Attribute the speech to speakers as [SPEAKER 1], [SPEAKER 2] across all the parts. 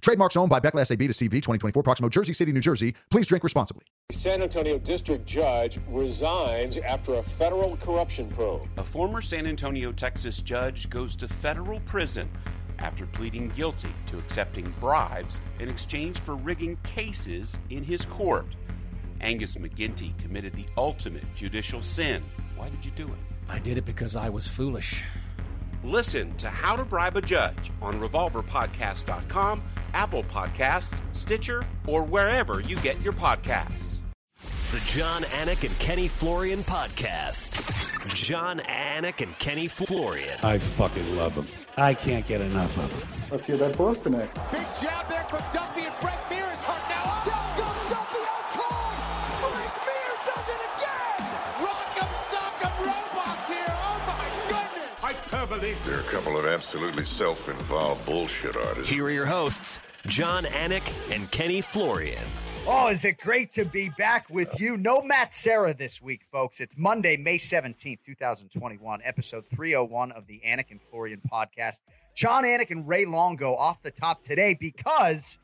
[SPEAKER 1] Trademarks owned by Beckless AB to CV 2024, Proximo, Jersey City, New Jersey. Please drink responsibly.
[SPEAKER 2] San Antonio district judge resigns after a federal corruption probe.
[SPEAKER 3] A former San Antonio, Texas judge goes to federal prison after pleading guilty to accepting bribes in exchange for rigging cases in his court. Angus McGinty committed the ultimate judicial sin. Why did you do it?
[SPEAKER 4] I did it because I was foolish.
[SPEAKER 3] Listen to How to Bribe a Judge on RevolverPodcast.com, Apple Podcasts, Stitcher, or wherever you get your podcasts.
[SPEAKER 5] The Jon Anik and Kenny Florian podcast. Jon Anik and Kenny Florian.
[SPEAKER 6] I fucking love them. I can't get enough of them.
[SPEAKER 7] Let's hear that Boston next.
[SPEAKER 8] Big jab there from Duffy and Frank Mir is hurt now. Down
[SPEAKER 9] couple of absolutely self-involved bullshit artists.
[SPEAKER 5] Here are your hosts, Jon Anik and Kenny Florian.
[SPEAKER 10] Oh, is it great to be back with you? No Matt Serra this week, folks. It's Monday, May 17th, 2021, episode 301 of the Anik and Florian podcast. Jon Anik and Ray Longo off the top today because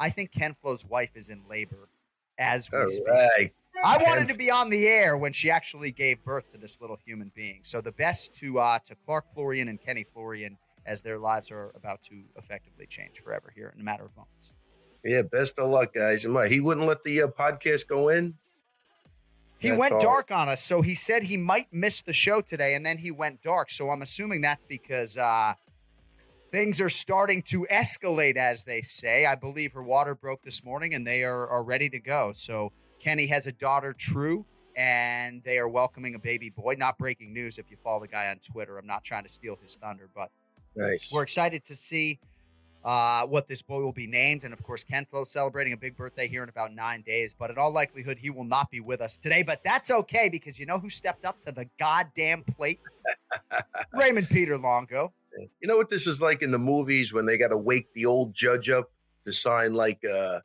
[SPEAKER 10] I think Ken Flo's wife is in labor as we
[SPEAKER 11] All
[SPEAKER 10] speak.
[SPEAKER 11] right.
[SPEAKER 10] I wanted to be on the air when she actually gave birth to this little human being. So the best to uh, to Clark Florian and Kenny Florian as their lives are about to effectively change forever here in a matter of moments.
[SPEAKER 11] Yeah, best of luck, guys. And he wouldn't let the uh, podcast go in?
[SPEAKER 10] He
[SPEAKER 11] That's
[SPEAKER 10] went
[SPEAKER 11] all.
[SPEAKER 10] dark on us, so he said he might miss the show today, and then he went dark. So I'm assuming that's because uh, things are starting to escalate, as they say. I believe her water broke this morning, and they are, are ready to go. So Kenny has a daughter, True, and they are welcoming a baby boy. Not breaking news if you follow the guy on Twitter. I'm not trying to steal his thunder, but
[SPEAKER 11] Nice.
[SPEAKER 10] we're excited to see uh, what this boy will be named. And of course, Ken Flo celebrating a big birthday here in about nine days. But in all likelihood, he will not be with us today. But that's okay because you know who stepped up to the goddamn plate? Raymond Peter Longo.
[SPEAKER 11] You know what this is like in the movies when they got to wake the old judge up to sign like uh,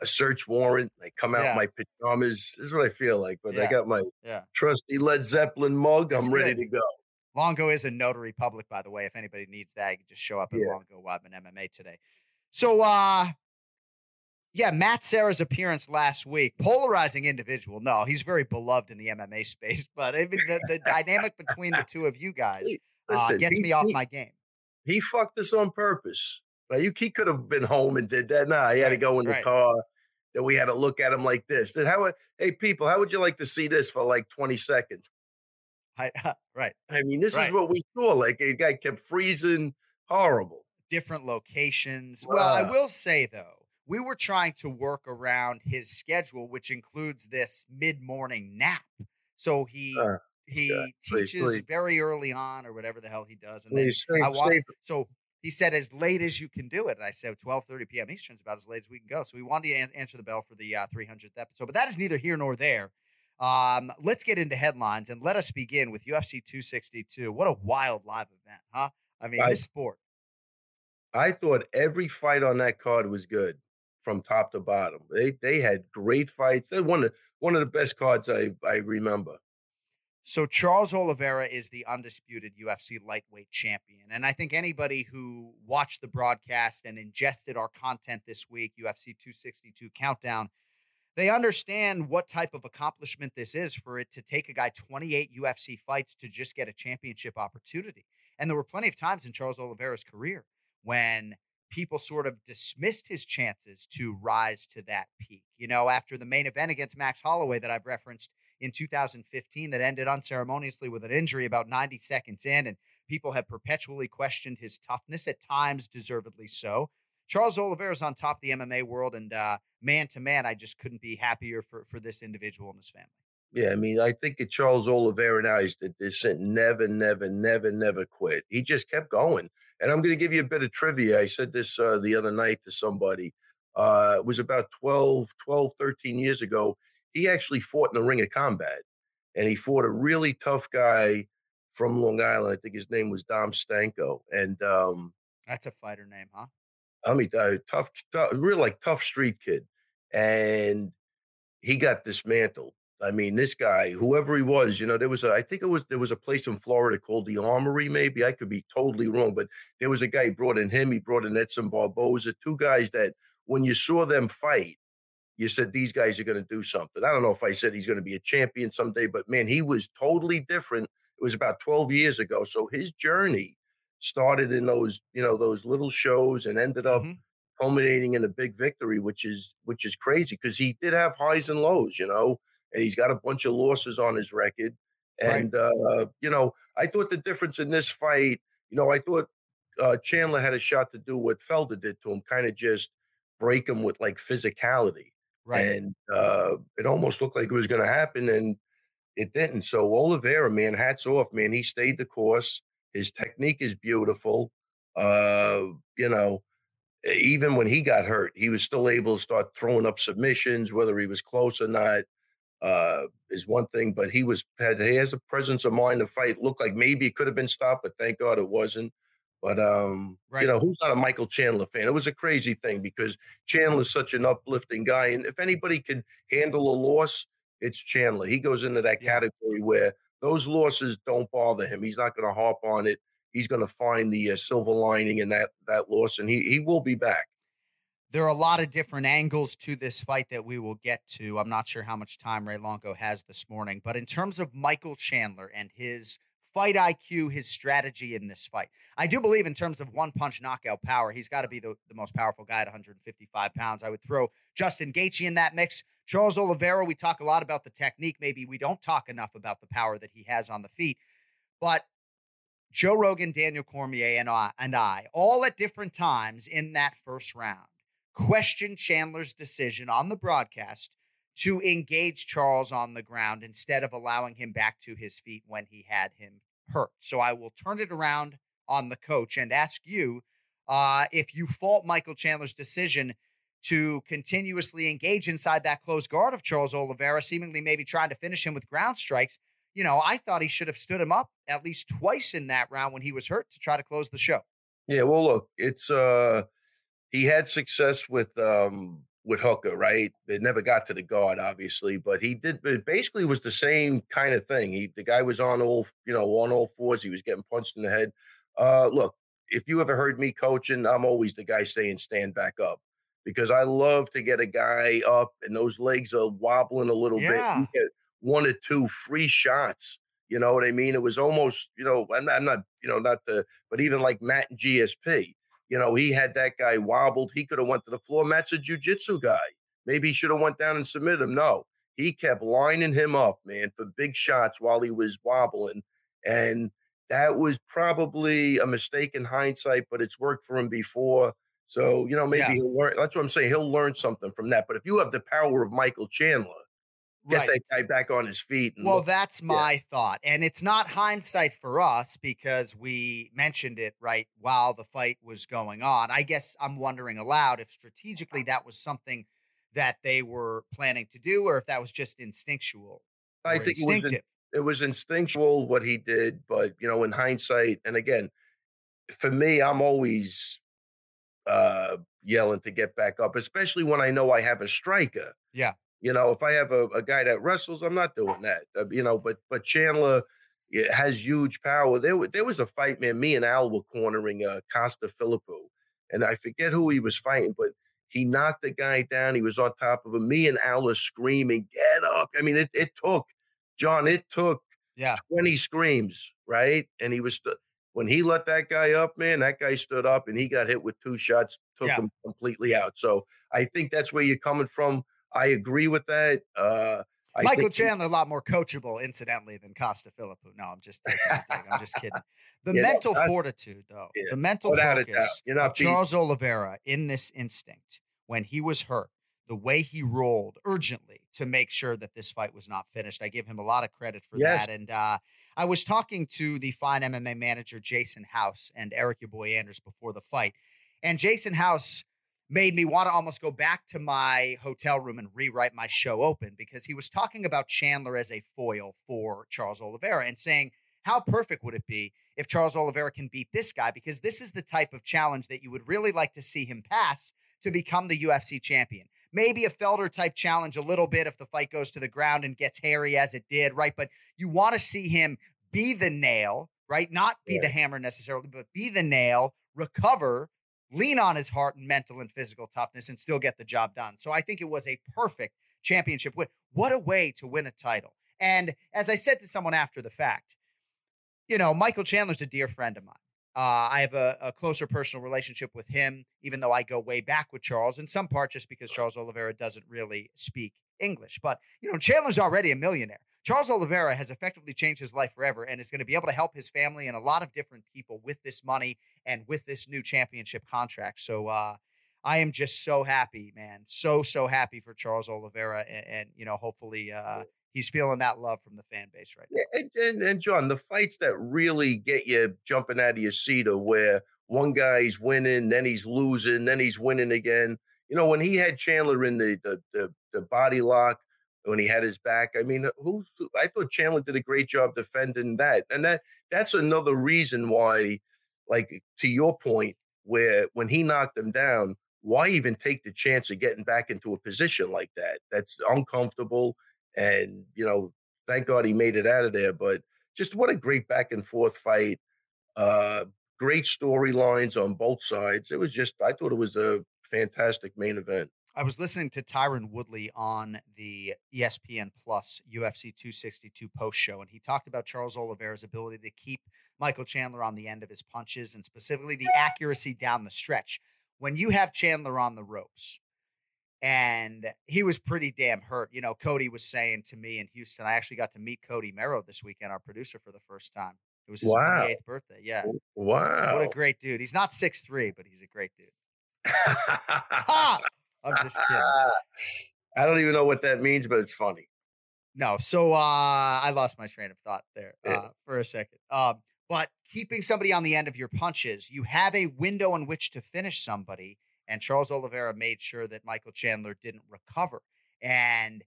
[SPEAKER 11] a search warrant? I come out
[SPEAKER 10] Yeah.
[SPEAKER 11] my pajamas. This is what I feel like. But I got my
[SPEAKER 10] Yeah.
[SPEAKER 11] trusty Led Zeppelin mug.
[SPEAKER 10] That's
[SPEAKER 11] I'm ready to go.
[SPEAKER 10] Longo is a notary public, by the way. If anybody needs that, you can just show up at
[SPEAKER 11] Yeah.
[SPEAKER 10] Longo and MMA today. So, uh, yeah, Matt Serra's appearance last week, polarizing individual. No, he's very beloved in the MMA space, but I mean, the, the dynamic between the two of you guys uh,
[SPEAKER 11] listen,
[SPEAKER 10] gets
[SPEAKER 11] he-
[SPEAKER 10] me off
[SPEAKER 11] he-
[SPEAKER 10] my game.
[SPEAKER 11] He fucked this on purpose. Right? You, he could have been home and did that. Nah, he had to go in the
[SPEAKER 10] right.
[SPEAKER 11] car. Then we had to look at him like this. Then how? Hey, people, how would you like to see this for like 20 seconds?
[SPEAKER 10] I, right.
[SPEAKER 11] I mean, this
[SPEAKER 10] Right.
[SPEAKER 11] is what we saw. Like a guy kept freezing. Horrible.
[SPEAKER 10] different locations. Well, I will say though, we were trying to work around his schedule, which includes this mid-morning nap. So he
[SPEAKER 11] Uh,
[SPEAKER 10] he
[SPEAKER 11] yeah,
[SPEAKER 10] teaches
[SPEAKER 11] please.
[SPEAKER 10] very early on, or whatever the hell he does, and then
[SPEAKER 11] Please, save-
[SPEAKER 10] I walk, so he said as late as you can do it. And I said 12:30 p.m. Eastern is about as late as we can go. So we wanted to an- answer the bell for the uh, 300th episode, but that is neither here nor there. Um, let's get into headlines and let us begin with UFC 262. What a wild live event, huh? I mean,
[SPEAKER 11] I-
[SPEAKER 10] this sport.
[SPEAKER 11] I thought every fight on that card was good from top to bottom. They they had great fights. They're one of one of the best cards I I remember.
[SPEAKER 10] So Charles Oliveira is the undisputed UFC lightweight champion. And I think anybody who watched the broadcast and ingested our content this week, UFC 262 countdown, they understand what type of accomplishment this is for it to take a guy 28 UFC fights to just get a championship opportunity. And there were plenty of times in Charles Oliveira's career when people sort of dismissed his chances to rise to that peak. You know, after the main event against Max Holloway that I've referenced in 2015 that ended unceremoniously with an injury about 90 seconds in, and people have perpetually questioned his toughness, at times deservedly so. Charles Oliveira is on top of the MMA world, and uh, man to man, I just couldn't be happier for, for this individual and his family.
[SPEAKER 11] Yeah, I mean, I think that Charles Oliveira now is that this never, never, never, never quit. He just kept going. And I'm going to give you a bit of trivia. I said this uh, the other night to somebody. uh, it was about 12, 12, 13 years ago. He actually fought in the ring of combat, and he fought a really tough guy from Long Island. I think his name was Dom Stanko, and um,
[SPEAKER 10] That's a fighter name, huh?
[SPEAKER 11] I mean, uh, tough, tough, real like tough street kid, and he got dismantled. I mean, this guy, whoever he was, you know, there was a, I think it was there was a place in Florida called the Armory. Maybe I could be totally wrong, but there was a guy. He brought in him. He brought in Edson Barboza. Two guys that, when you saw them fight, you said these guys are going to do something. I don't know if I said he's going to be a champion someday, but man, he was totally different. It was about 12 years ago. So his journey started in those, you know, those little shows and ended up
[SPEAKER 10] Mhm.
[SPEAKER 11] culminating in a big victory, which is which is crazy because he did have highs and lows, you know, and he's got a bunch of losses on his record.
[SPEAKER 10] Right.
[SPEAKER 11] And uh, you know, I thought the difference in this fight, you know, I thought uh, Chandler had a shot to do what Felder did to him, kind of just break him with like physicality.
[SPEAKER 10] Right.
[SPEAKER 11] And uh, it almost looked like it was going to happen, and it didn't. So Oliveira, man, hats off, man. He stayed the course. His technique is beautiful. Uh, you know, even when he got hurt, he was still able to start throwing up submissions, whether he was close or not. Uh, is one thing, but he was had he has a presence of mind to fight. Looked like maybe it could have been stopped, but thank God it wasn't. But um,
[SPEAKER 10] Right.
[SPEAKER 11] you know, who's not a Michael Chandler fan? It was a crazy thing because Chandler's such an uplifting guy, and if anybody could handle a loss, it's Chandler. He goes into that category where those losses don't bother him. He's not going to harp on it. He's going to find the uh, silver lining in that that loss, and he he will be back.
[SPEAKER 10] There are a lot of different angles to this fight that we will get to. I'm not sure how much time Ray Longo has this morning, but in terms of Michael Chandler and his fight IQ, his strategy in this fight, I do believe in terms of one punch knockout power, he's got to be the, the most powerful guy at 155 pounds. I would throw Justin Gaethje in that mix. Charles Oliveira, we talk a lot about the technique. Maybe we don't talk enough about the power that he has on the feet, but Joe Rogan, Daniel Cormier, and I, and I, all at different times in that first round, questioned Chandler's decision on the broadcast to engage Charles on the ground instead of allowing him back to his feet when he had him hurt. So I will turn it around on the coach and ask you uh, if you fault Michael Chandler's decision to continuously engage inside that close guard of Charles Oliveira, seemingly maybe trying to finish him with ground strikes. You know, I thought he should have stood him up at least twice in that round when he was hurt to try to close the show.
[SPEAKER 11] Yeah, well, look, it's uh he had success with um with Hooker, right? It never got to the guard, obviously, but he did. It basically was the same kind of thing. He the guy was on all you know on all fours. He was getting punched in the head. Uh, look, if you ever heard me coaching, I'm always the guy saying stand back up because I love to get a guy up and those legs are wobbling a little
[SPEAKER 10] Yeah.
[SPEAKER 11] bit. You get one or two free shots. You know what I mean? It was almost, you know, I'm not, I'm not you know, not the, but even like Matt and GSP, you know, he had that guy wobbled. He could have went to the floor. Matt's a jujitsu guy. Maybe he should have went down and submitted him. No, he kept lining him up, man, for big shots while he was wobbling. And that was probably a mistake in hindsight, but it's worked for him before. So, you know, maybe
[SPEAKER 10] Yeah.
[SPEAKER 11] he'll learn. That's what I'm saying. He'll learn something from that. But if you have the power of Michael Chandler, get that guy back on his feet.
[SPEAKER 10] Well,
[SPEAKER 11] look-
[SPEAKER 10] that's my thought. And it's not hindsight for us because we mentioned it right while the fight was going on. I guess I'm wondering aloud if strategically that was something that they were planning to do or if that was just instinctual.
[SPEAKER 11] I think it was, in- it was instinctual what he did, but you know, in hindsight, and again, for me, I'm always uh yelling to get back up, especially when I know I have a striker.
[SPEAKER 10] Yeah.
[SPEAKER 11] You know, if I have a, a guy that wrestles, I'm not doing that. Uh, you know, but but Chandler has huge power. There, there was a fight, man. Me and Al were cornering uh, Costa Philippou, and I forget who he was fighting, but he knocked the guy down. He was on top of him. Me and Al are screaming, "Get up!" I mean, it it took Jon. It took
[SPEAKER 10] Yeah.
[SPEAKER 11] 20 screams, right? And he was st- when he let that guy up, man, that guy stood up and he got hit with two shots, took
[SPEAKER 10] Yeah.
[SPEAKER 11] him completely out. So I think that's where you're coming from. I agree with that. Uh, I
[SPEAKER 10] Michael
[SPEAKER 11] think he-
[SPEAKER 10] Chandler, a lot more coachable, incidentally, than Costa Philippou. No, I'm just taking a dig. I'm just kidding. The
[SPEAKER 11] Yeah,
[SPEAKER 10] mental fortitude, though,
[SPEAKER 11] Yeah,
[SPEAKER 10] the mental focus of Charles Oliveira in this instinct when he was hurt, the way he rolled urgently to make sure that this fight was not finished. I give him a lot of credit for
[SPEAKER 11] Yes.
[SPEAKER 10] that. And uh, I was talking to the fine MMA manager, Jason House, and Eric, your boy Anders, before the fight. And Jason House made me want to almost go back to my hotel room and rewrite my show open because he was talking about Chandler as a foil for Charles Oliveira and saying, how perfect would it be if Charles Oliveira can beat this guy? Because this is the type of challenge that you would really like to see him pass to become the UFC champion. Maybe a Felder type challenge a little bit if the fight goes to the ground and gets hairy as it did, right? But you want to see him be the nail, right? Not be yeah. the hammer necessarily, but be the nail, recover, lean on his heart and mental and physical toughness and still get the job done. So I think it was a perfect championship win. What a way to win a title. And as I said to someone after the fact, you know, Michael Chandler's a dear friend of mine. Uh, I have a, a, closer personal relationship with him, even though I go way back with Charles, in some part just because Charles Oliveira doesn't really speak English. But, you know, Chandler's already a millionaire. Charles Oliveira has effectively changed his life forever and is going to be able to help his family and a lot of different people with this money and with this new championship contract. So uh, I am just so happy, man. So, so happy for Charles Oliveira. And, and you know, hopefully uh, he's feeling that love from the fan base right now.
[SPEAKER 11] And, and, and, Jon, the fights that really get you jumping out of your seat are where one guy's winning, then he's losing, then he's winning again. You know, when he had Chandler in the the, the, the body lock, when he had his back. I mean, who I thought Chandler did a great job defending that. And that that's another reason why, like to your point, where when he knocked him down, why even take the chance of getting back into a position like that? That's uncomfortable. And, you know, thank God he made it out of there. But just what a great back and forth fight. Uh, great storylines on both sides. It was just, I thought it was a fantastic main event.
[SPEAKER 10] I was listening to Tyron Woodley on the ESPN Plus UFC 262 post show, and he talked about Charles Oliveira's ability to keep Michael Chandler on the end of his punches and specifically the accuracy down the stretch. When you have Chandler on the ropes, and he was pretty damn hurt. You know, Cody was saying to me in Houston, I actually got to meet Cody Merrow this weekend, our producer, for the first time. It was his wow. 28th birthday. Yeah.
[SPEAKER 11] Wow.
[SPEAKER 10] What a great dude. He's not six three, but he's a great dude. ha! I'm just kidding.
[SPEAKER 11] I don't even know what that means, but it's funny.
[SPEAKER 10] No, so uh, I lost my train of thought there uh, for a second. Um, but keeping somebody on the end of your punches, you have a window in which to finish somebody. And Charles Oliveira made sure that Michael Chandler didn't recover. And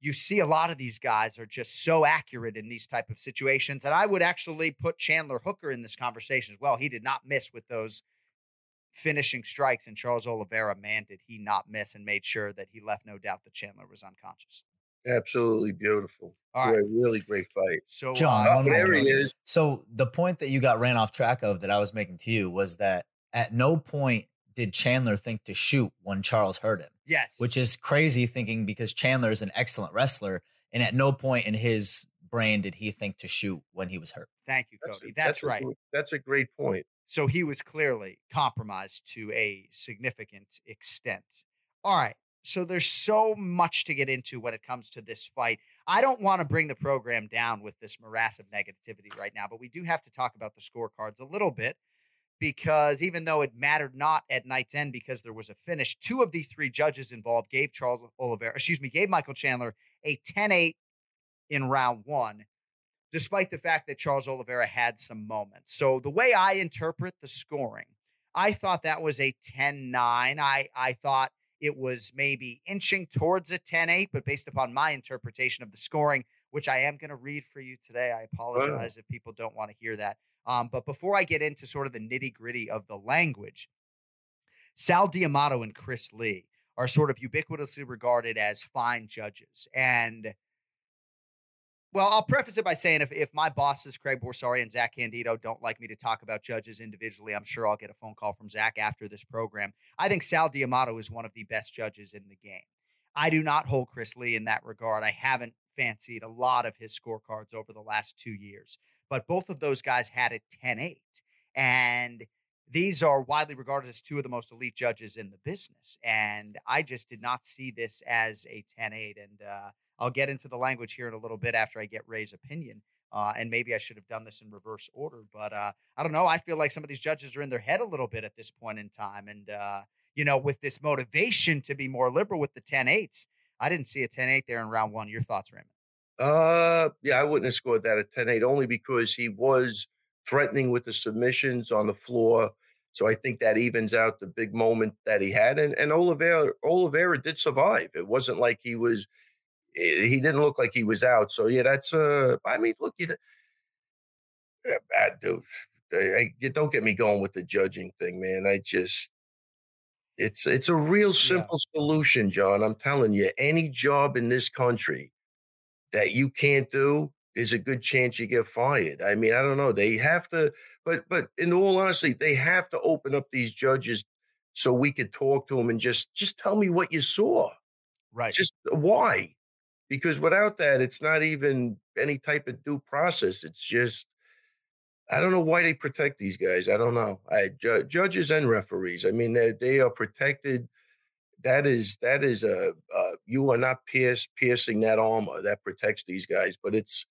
[SPEAKER 10] you see a lot of these guys are just so accurate in these type of situations. And I would actually put Chandler Hooker in this conversation as well. He did not miss with those finishing strikes, and Charles Oliveira, man, did he not miss and made sure that he left no doubt that Chandler was unconscious.
[SPEAKER 11] Absolutely beautiful. All right. really great fight.
[SPEAKER 10] So,
[SPEAKER 7] Jon,
[SPEAKER 11] uh, there he is.
[SPEAKER 7] So, the point that you got ran off track of that I was making to you was that at no point did Chandler think to shoot when Charles hurt him.
[SPEAKER 10] Yes.
[SPEAKER 7] Which is crazy thinking because Chandler is an excellent wrestler. And at no point in his brain did he think to shoot when he was hurt.
[SPEAKER 10] Thank you, Cody. That's, that's, that's right.
[SPEAKER 11] A, that's a great point.
[SPEAKER 10] So he was clearly compromised to a significant extent. All right. So there's so much to get into when it comes to this fight. I don't want to bring the program down with this morass of negativity right now, but we do have to talk about the scorecards a little bit because even though it mattered not at night's end because there was a finish, two of the three judges involved gave Charles Oliveira, excuse me, gave Michael Chandler a 10 8 in round one despite the fact that Charles Oliveira had some moments. So the way I interpret the scoring, I thought that was a 10 9. I, I thought it was maybe inching towards a 10 8, but based upon my interpretation of the scoring, which I am going to read for you today, I apologize if people don't want to hear that. Um, but before I get into sort of the nitty gritty of the language, Sal D'Amato and Chris Lee are sort of ubiquitously regarded as fine judges. And well, I'll preface it by saying if, if my bosses, Craig Borsari and Zach Candido, don't like me to talk about judges individually, I'm sure I'll get a phone call from Zach after this program. I think Sal D'Amato is one of the best judges in the game. I do not hold Chris Lee in that regard. I haven't fancied a lot of his scorecards over the last two years, but both of those guys had it 10 8. And these are widely regarded as two of the most elite judges in the business. And I just did not see this as a 10 8. And, uh, I'll get into the language here in a little bit after I get Ray's opinion. Uh, and maybe I should have done this in reverse order, but uh, I don't know. I feel like some of these judges are in their head a little bit at this point in time. And, uh, you know, with this motivation to be more liberal with the 10 8s, I didn't see a 10 8 there in round one. Your thoughts, Raymond?
[SPEAKER 11] Uh, yeah, I wouldn't have scored that at 10 8 only because he was threatening with the submissions on the floor. So I think that evens out the big moment that he had. And and Oliveira Oliveira did survive. It wasn't like he was eh, he didn't look like he was out. So yeah, that's uh I mean, look, you yeah, bad dude. I, I, don't get me going with the judging thing, man. I just it's it's a real simple yeah. solution, Jon. I'm telling you, any job in this country that you can't do, there's a good chance you get fired. I mean, I don't know. They have to, but but in all honesty, they have to open up these judges so we could talk to them and just just tell me what you saw.
[SPEAKER 10] Right.
[SPEAKER 11] Just why? Because without that, it's not even any type of due process. It's just I don't know why they protect these guys. I don't know. I ju- judges and referees. I mean, they they are protected. That is that is a uh, you are not pierce, piercing that armor that protects these guys. But it's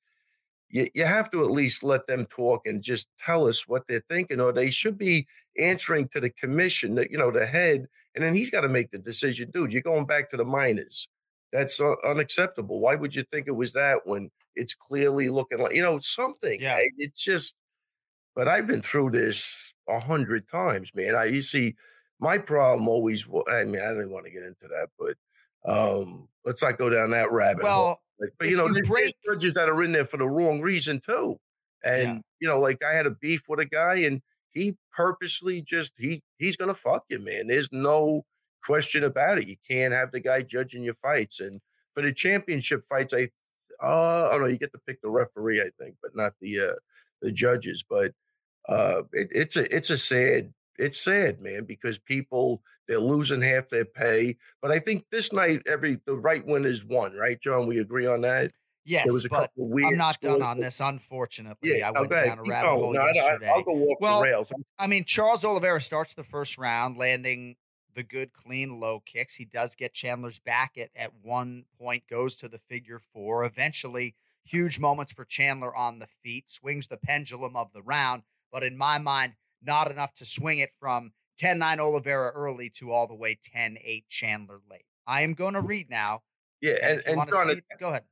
[SPEAKER 11] you, you have to at least let them talk and just tell us what they're thinking, or they should be answering to the commission, that you know, the head, and then he's got to make the decision. Dude, you're going back to the minors. That's uh, unacceptable. Why would you think it was that when it's clearly looking like you know something?
[SPEAKER 10] Yeah,
[SPEAKER 11] it's just but I've been through this a hundred times, man. I you see my problem always. I mean, I didn't want to get into that, but um, let's not go down that rabbit
[SPEAKER 10] well,
[SPEAKER 11] hole. Like, but you know, you break- judges that are in there for the wrong reason too. And yeah. you know, like I had a beef with a guy, and he purposely just he he's gonna fuck you, man. There's no question about it. You can't have the guy judging your fights. And for the championship fights, I uh, I don't know, you get to pick the referee, I think, but not the uh the judges. But uh, it, it's a it's a sad it's sad, man, because people they're losing half their pay. But I think this night, every the right winners won, right, Jon? We agree on that.
[SPEAKER 10] Yes, there was a but I'm not done on this. Unfortunately, yeah, I went down a rabbit hole no, yesterday.
[SPEAKER 11] I, will go off
[SPEAKER 10] well,
[SPEAKER 11] the rails.
[SPEAKER 10] I mean, Charles Oliveira starts the first round, landing the good, clean, low kicks. He does get Chandler's back at at one point, goes to the figure four. Eventually, huge moments for Chandler on the feet, swings the pendulum of the round but in my mind, not enough to swing it from 10 9 Oliveira early to all the way 10 8 Chandler late. I am going to read now.
[SPEAKER 11] Yeah, and, and, and Jon,
[SPEAKER 10] a, go ahead.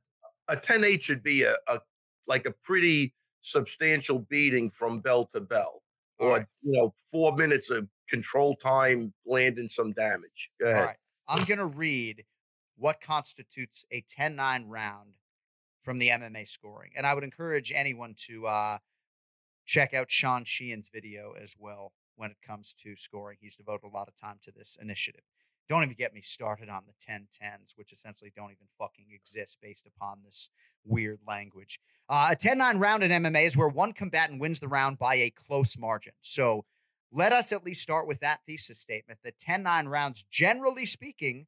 [SPEAKER 11] A 10 8 should be a, a like a pretty substantial beating from bell to bell, or right. you know, four minutes of control time, landing some damage. Go ahead. All right,
[SPEAKER 10] I'm going to read what constitutes a 10 9 round from the MMA scoring, and I would encourage anyone to uh, check out Sean Sheehan's video as well when it comes to scoring. He's devoted a lot of time to this initiative. Don't even get me started on the 10 10s, which essentially don't even fucking exist based upon this weird language. Uh, a 10 9 round in MMA is where one combatant wins the round by a close margin. So let us at least start with that thesis statement that 10 9 rounds, generally speaking,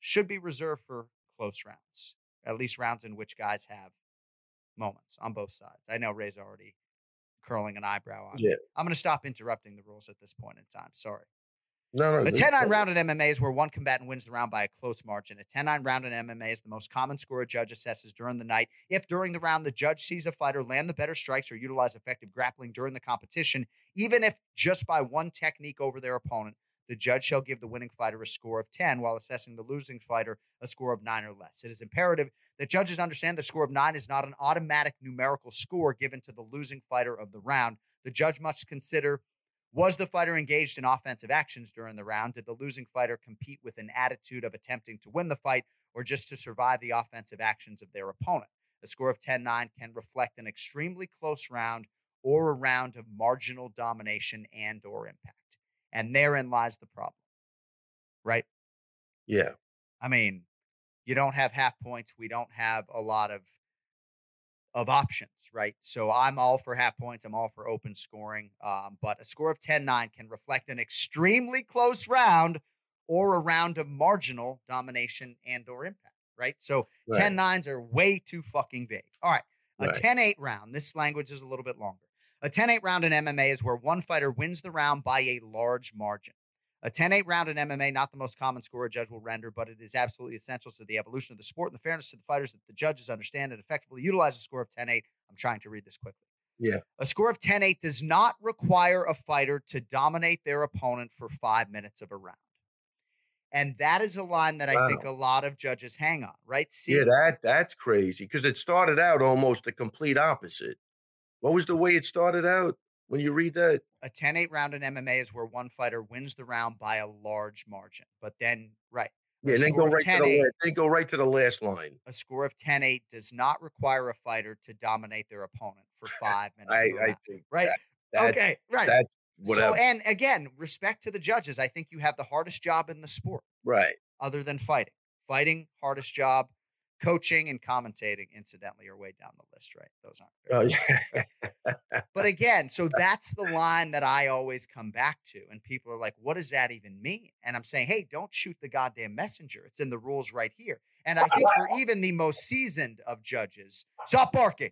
[SPEAKER 10] should be reserved for close rounds, at least rounds in which guys have moments on both sides. I know Ray's already curling an eyebrow on.
[SPEAKER 11] Yeah.
[SPEAKER 10] I'm going to stop interrupting the rules at this point in time. Sorry.
[SPEAKER 11] No, no.
[SPEAKER 10] The 10 9 round in MMA is where one combatant wins the round by a close margin. A 10 9 round in MMA is the most common score a judge assesses during the night. If during the round the judge sees a fighter land the better strikes or utilize effective grappling during the competition, even if just by one technique over their opponent, the judge shall give the winning fighter a score of 10 while assessing the losing fighter a score of 9 or less. It is imperative that judges understand the score of 9 is not an automatic numerical score given to the losing fighter of the round. The judge must consider was the fighter engaged in offensive actions during the round? Did the losing fighter compete with an attitude of attempting to win the fight or just to survive the offensive actions of their opponent? A score of 10 9 can reflect an extremely close round or a round of marginal domination and or impact. And therein lies the problem. Right?
[SPEAKER 11] Yeah.
[SPEAKER 10] I mean, you don't have half points. We don't have a lot of of options, right? So I'm all for half points. I'm all for open scoring. Um, but a score of 10-9 can reflect an extremely close round or a round of marginal domination and or impact, right? So right. 10 nines are way too fucking big. All right. A right. 10-8 round. This language is a little bit longer. A 10 8 round in MMA is where one fighter wins the round by a large margin. A 10 8 round in MMA, not the most common score a judge will render, but it is absolutely essential to the evolution of the sport and the fairness to the fighters that the judges understand and effectively utilize a score of 10 8. I'm trying to read this quickly.
[SPEAKER 11] Yeah.
[SPEAKER 10] A score of 10 8 does not require a fighter to dominate their opponent for five minutes of a round. And that is a line that wow. I think a lot of judges hang on, right?
[SPEAKER 11] See, yeah, that that's crazy because it started out almost the complete opposite. What was the way it started out? when you read that?
[SPEAKER 10] A 10-8 round in MMA is where one fighter wins the round by a large margin. But then, right.
[SPEAKER 11] Yeah, then go right to the
[SPEAKER 10] 10-8
[SPEAKER 11] then go right to the last line.
[SPEAKER 10] a score of 10-8 does not require a fighter to dominate their opponent for five minutes.
[SPEAKER 11] I, I think
[SPEAKER 10] right.
[SPEAKER 11] that-
[SPEAKER 10] okay. Right.
[SPEAKER 11] That's whatever.
[SPEAKER 10] So, and again, respect to the judges. I think you have the hardest job in the sport,
[SPEAKER 11] right.
[SPEAKER 10] other than fighting. Fighting, hardest job. Coaching and commentating, incidentally, are way down the list, right? Those aren't.
[SPEAKER 11] Oh, yeah.
[SPEAKER 10] But again, so that's the line that I always come back to. And people are like, what does that even mean? And I'm saying, hey, don't shoot the goddamn messenger. It's in the rules right here. And I think for even the most seasoned of judges, stop barking.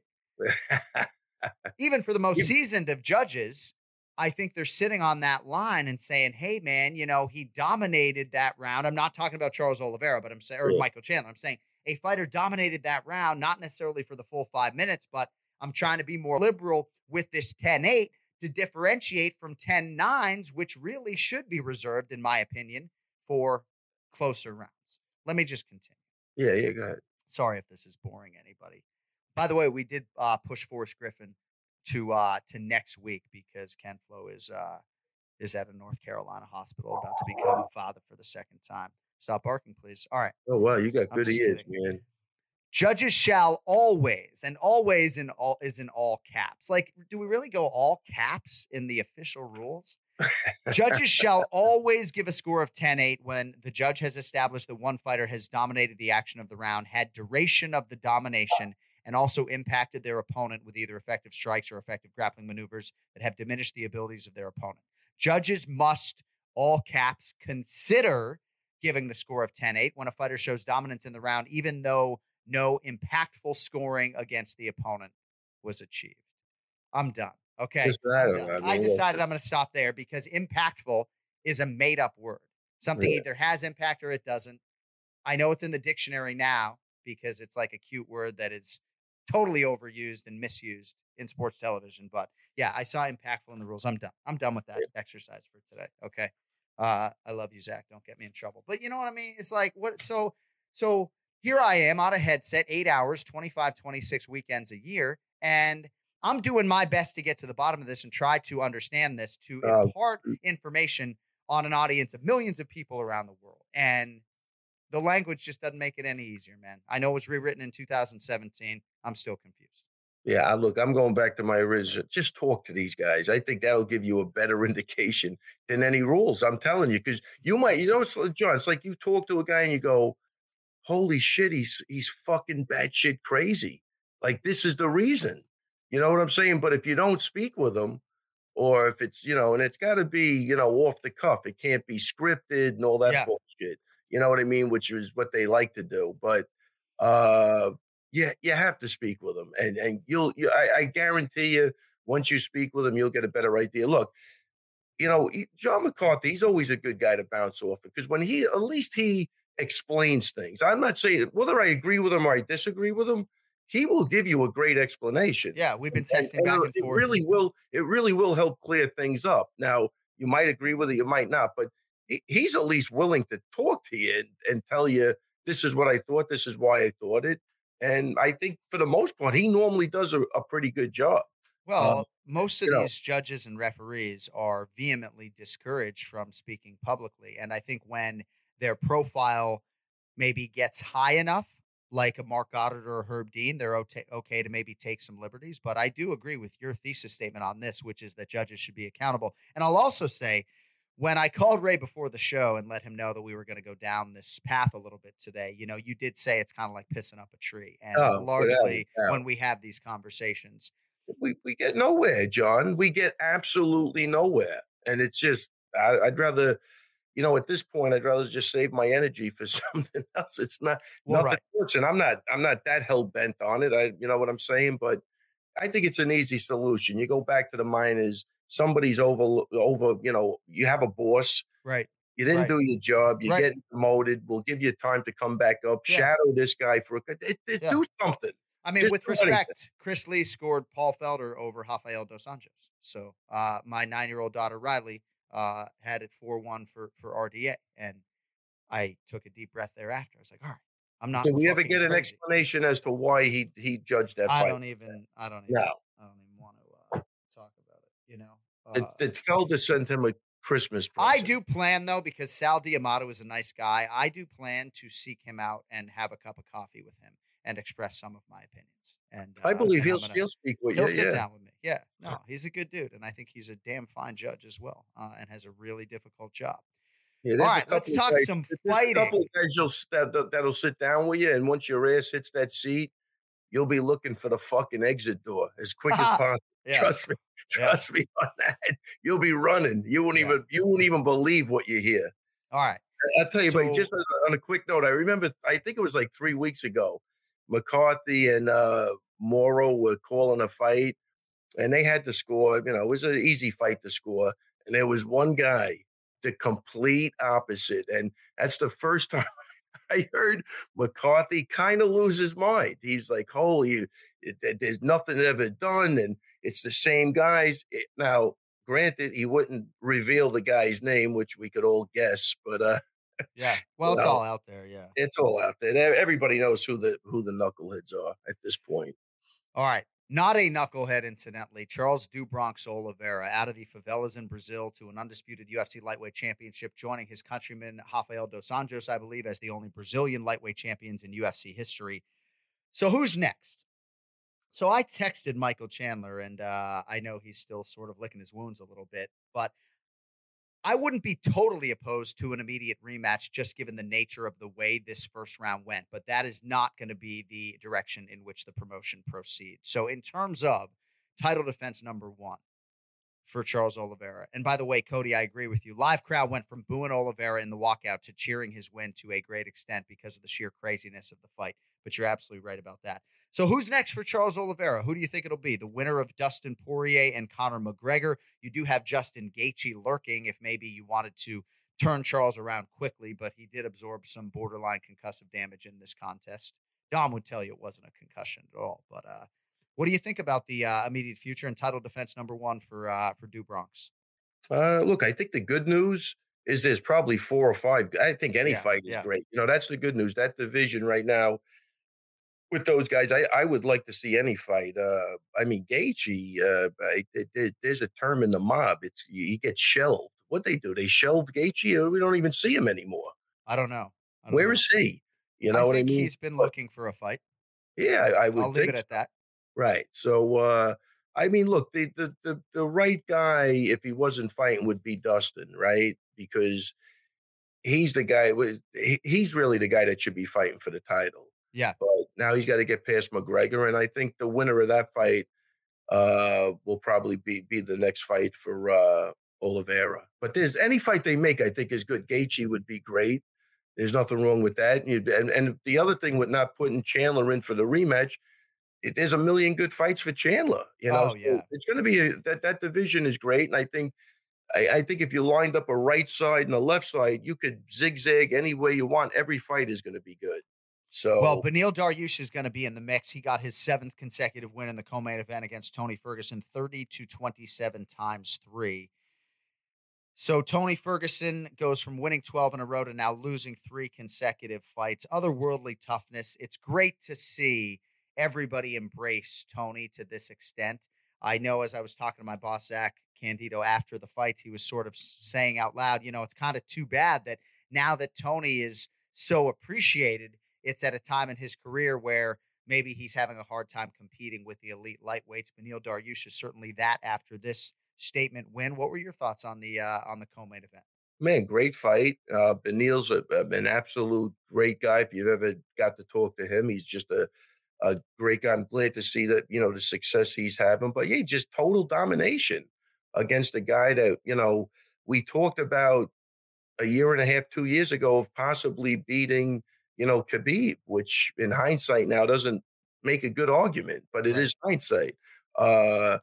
[SPEAKER 10] Even for the most seasoned of judges, I think they're sitting on that line and saying, hey, man, you know, he dominated that round. I'm not talking about Charles Oliveira, but I'm saying, or
[SPEAKER 11] Yeah.
[SPEAKER 10] Michael Chandler. I'm saying a fighter dominated that round, not necessarily for the full five minutes, but I'm trying to be more liberal with this 10 8 to differentiate from 10 9s, which really should be reserved, in my opinion, for closer rounds. Let me just continue.
[SPEAKER 11] yeah, yeah, go ahead.
[SPEAKER 10] Sorry if this is boring anybody. By the way, we did uh, push Forrest Griffin to uh, to next week because Ken Flo is uh, is at a North Carolina hospital about to become a father for the second time. Stop barking, please. All right.
[SPEAKER 11] Oh wow, you got
[SPEAKER 10] I'm
[SPEAKER 11] good ears,
[SPEAKER 10] kidding.
[SPEAKER 11] man.
[SPEAKER 10] Judges shall always, and always in all is in all caps. Like, do we really go all caps in the official rules? Judges shall always give a score of 10 8 when the judge has established that one fighter has dominated the action of the round, had duration of the domination, and also impacted their opponent with either effective strikes or effective grappling maneuvers that have diminished the abilities of their opponent. Judges must, all caps, consider giving the score of 10 8 when a fighter shows dominance in the round, even though no impactful scoring against the opponent was achieved. I'm done. Okay. I'm done. I decided I'm going to stop there because impactful is a made up word. Something
[SPEAKER 11] Yeah.
[SPEAKER 10] either has impact or it doesn't. I know it's in the dictionary now because it's like a cute word that is totally overused and misused in sports television. But yeah, I saw impactful in the rules. I'm done. I'm done with that exercise for today. Okay. Uh, I love you, Zach. Don't get me in trouble. But you know what I mean? It's like what so so here I am on a headset, eight hours, 25, 26 weekends a year, and I'm doing my best to get to the bottom of this and try to understand this to
[SPEAKER 11] Uh,
[SPEAKER 10] impart information on an audience of millions of people around the world. And the language just doesn't make it any easier, man. I know it was rewritten in 2017. I'm still confused.
[SPEAKER 11] Yeah, I look, I'm going back to my original. Just talk to these guys. I think that'll give you a better indication than any rules. I'm telling you, because you might, you know, it's like, Jon. It's like you talk to a guy and you go, "Holy shit, he's he's fucking batshit crazy." Like this is the reason. You know what I'm saying? But if you don't speak with him, or if it's you know, and it's got to be you know off the cuff. It can't be scripted and all that
[SPEAKER 10] Yeah.
[SPEAKER 11] bullshit. You know what I mean? Which is what they like to do. But uh yeah, you have to speak with them, and and you'll. You, I, I guarantee you, once you speak with him, you'll get a better idea. Look, you know, he- John McCarthy, he's always a good guy to bounce off because when he, at least he explains things. I'm not saying whether I agree with him or I disagree with him. He will give you a great explanation.
[SPEAKER 10] Yeah, we've been
[SPEAKER 11] And-
[SPEAKER 10] texting
[SPEAKER 11] and
[SPEAKER 10] back
[SPEAKER 11] it-
[SPEAKER 10] and
[SPEAKER 11] it
[SPEAKER 10] forth.
[SPEAKER 11] really will. It really will help clear things up. Now, you might agree with it, you might not, but he- he's at least willing to talk to you and, and tell you this is what I thought, this is why I thought it. And I think for the most part, he normally does a, a pretty good job.
[SPEAKER 10] Um, well, most of
[SPEAKER 11] you know-
[SPEAKER 10] these judges and referees are vehemently discouraged from speaking publicly. And I think when their profile maybe gets high enough, like a Marc Goddard or Herb Dean, they're okay to maybe take some liberties. But I do agree with your thesis statement on this, which is that judges should be accountable. And I'll also say, when I called Ray before the show and let him know that we were going to go down this path a little bit today, you know, you did say it's kind of like pissing up a tree. And
[SPEAKER 11] Oh, without a
[SPEAKER 10] largely when we have these conversations,
[SPEAKER 11] We, we get nowhere, Jon. We get absolutely nowhere. And it's just, I, I'd rather, you know, at this point, I'd rather just save my energy for something else. It's not
[SPEAKER 10] Well,
[SPEAKER 11] nothing.
[SPEAKER 10] right.
[SPEAKER 11] and I'm not, I'm not that hell bent on it. I, you know what I'm saying? But I think it's an easy solution. You go back to the minors. Somebody's over, over. You know, you have a boss.
[SPEAKER 10] right?
[SPEAKER 11] You didn't
[SPEAKER 10] Right.
[SPEAKER 11] do your job. You're
[SPEAKER 10] Right.
[SPEAKER 11] getting promoted. We'll give you time to come back up.
[SPEAKER 10] Yeah.
[SPEAKER 11] Shadow this guy for a. it- it-
[SPEAKER 10] Yeah.
[SPEAKER 11] Do something.
[SPEAKER 10] I mean,
[SPEAKER 11] Just
[SPEAKER 10] with
[SPEAKER 11] do anything.
[SPEAKER 10] respect, Chris Lee scored Paul Felder over Rafael dos Anjos. So uh, my nine-year-old daughter Riley uh, had it four-one for for RDA, and I took a deep breath thereafter. I was like, all right, I'm not.
[SPEAKER 11] Did we ever get an explanation as to why he he judged that
[SPEAKER 10] I
[SPEAKER 11] fight?
[SPEAKER 10] don't even. I don't even.
[SPEAKER 11] No.
[SPEAKER 10] I don't even want to uh, talk about it. You know,
[SPEAKER 11] It,
[SPEAKER 10] uh,
[SPEAKER 11] it fell to send him a Christmas present.
[SPEAKER 10] I do plan though because Sal D'Amato is a nice guy. I do plan to seek him out and have a cup of coffee with him and express some of my opinions. And
[SPEAKER 11] I
[SPEAKER 10] uh,
[SPEAKER 11] believe
[SPEAKER 10] and
[SPEAKER 11] he'll
[SPEAKER 10] gonna-
[SPEAKER 11] he'll speak with you.
[SPEAKER 10] he'll sit
[SPEAKER 11] yeah.
[SPEAKER 10] down with me. Yeah, no, he's a good dude, and I think he's a damn fine judge as well, uh, and has a really difficult job.
[SPEAKER 11] Yeah,
[SPEAKER 10] All right, let's talk
[SPEAKER 11] guys-
[SPEAKER 10] some
[SPEAKER 11] there's a couple of guys you'll, that, that- that'll sit down with you, and once your ass hits that seat, you'll be looking for the fucking exit door as quick as possible.
[SPEAKER 10] Yeah.
[SPEAKER 11] Trust me,
[SPEAKER 10] Yeah.
[SPEAKER 11] trust me on that. You'll be running. You won't
[SPEAKER 10] Yeah.
[SPEAKER 11] even you won't even believe what you hear.
[SPEAKER 10] All right,
[SPEAKER 11] I'll tell you, but just on a- on a quick note, I remember I think it was like three weeks ago, McCarthy and uh, Morrow were calling a fight, and they had to score. You know, it was an easy fight to score, and there was one guy, the complete opposite, and that's the first time I heard McCarthy kind of lose his mind. He's like, "Holy, it, it- there's nothing ever done, and it's the same guys." It- now, granted, he wouldn't reveal the guy's name, which we could all guess, but uh,
[SPEAKER 10] yeah. Well, it's all out there. Yeah.
[SPEAKER 11] it's all out there. Everybody knows who the who the knuckleheads are at this point.
[SPEAKER 10] All right. Not a knucklehead, incidentally. Charles do Bronx Oliveira out of the favelas in Brazil to an undisputed UFC lightweight championship, joining his countryman Rafael dos Anjos, I believe, as the only Brazilian lightweight champions in UFC history. So who's next? So I texted Michael Chandler, and uh, I know he's still sort of licking his wounds a little bit, but I wouldn't be totally opposed to an immediate rematch just given the nature of the way this first round went, but that is not going to be the direction in which the promotion proceeds. So, in terms of title defense number one for Charles Oliveira, and by the way, Cody, I agree with you. Live crowd went from booing Oliveira in the walkout to cheering his win to a great extent because of the sheer craziness of the fight. But you're absolutely right about that. So, who's next for Charles Oliveira? Who do you think it'll be? The winner of Dustin Poirier and Conor McGregor. You do have Justin Gaethje lurking if maybe you wanted to turn Charles around quickly, but he did absorb some borderline concussive damage in this contest. Dom would tell you it wasn't a concussion at all. But uh, what do you think about the uh, immediate future and title defense number one for uh, for do Bronx?
[SPEAKER 11] Uh, look, I think the good news is there's probably four or five. I think any
[SPEAKER 10] Yeah,
[SPEAKER 11] fight is
[SPEAKER 10] yeah.
[SPEAKER 11] great. You know, that's the good news. That division right now with those guys, I, I would like to see any fight. Uh, I mean, Gaethje, uh, I, it- there's a term in the mob. It's he gets shelved. What they do? They shelved Gaethje. or We don't even see him anymore.
[SPEAKER 10] I don't know. I don't
[SPEAKER 11] Where
[SPEAKER 10] know.
[SPEAKER 11] is he? You know
[SPEAKER 10] I
[SPEAKER 11] what I mean?
[SPEAKER 10] he's been looking for a fight.
[SPEAKER 11] Yeah, I, I would
[SPEAKER 10] I'll leave it at that.
[SPEAKER 11] Right. So uh I mean, look, the, the the the right guy, if he wasn't fighting, would be Dustin, right? Because he's the guy was he's really the guy that should be fighting for the title.
[SPEAKER 10] Yeah.
[SPEAKER 11] But now he's got to get past McGregor, and I think the winner of that fight uh will probably be be the next fight for uh Oliveira. But there's any fight they make, I think, is good. Gaethje would be great. There's nothing wrong with that. And, and and the other thing with not putting Chandler in for the rematch, it, there's a million good fights for Chandler. You know,
[SPEAKER 10] Oh,
[SPEAKER 11] So
[SPEAKER 10] yeah.
[SPEAKER 11] it's going to be a, that that division is great, and I think. I, I think if you lined up a right side and a left side, you could zigzag any way you want. Every fight is going to be good. So
[SPEAKER 10] Well, Beneil Dariush is going to be in the mix. He got his seventh consecutive win in the co-main event against Tony Ferguson, 30 to 27 times three. So Tony Ferguson goes from winning 12 in a row to now losing three consecutive fights. Otherworldly toughness. It's great to see everybody embrace Tony to this extent. I know as I was talking to my boss, Zach Candido, after the fights, he was sort of saying out loud, you know, it's kind of too bad that now that Tony is so appreciated, it's at a time in his career where maybe he's having a hard time competing with the elite lightweights. Beneil Dariush is certainly that after this statement win. What were your thoughts on the uh, on the co-main event?
[SPEAKER 11] man, great fight. Uh, Beneil's a- an absolute great guy. If you've ever got to talk to him, he's just a a great guy. I'm glad to see that you know the success he's having. But yeah, just total domination against a guy that you know we talked about a year and a half, two years ago of possibly beating you know Khabib, which in hindsight now doesn't make a good argument, but it is hindsight. Uh,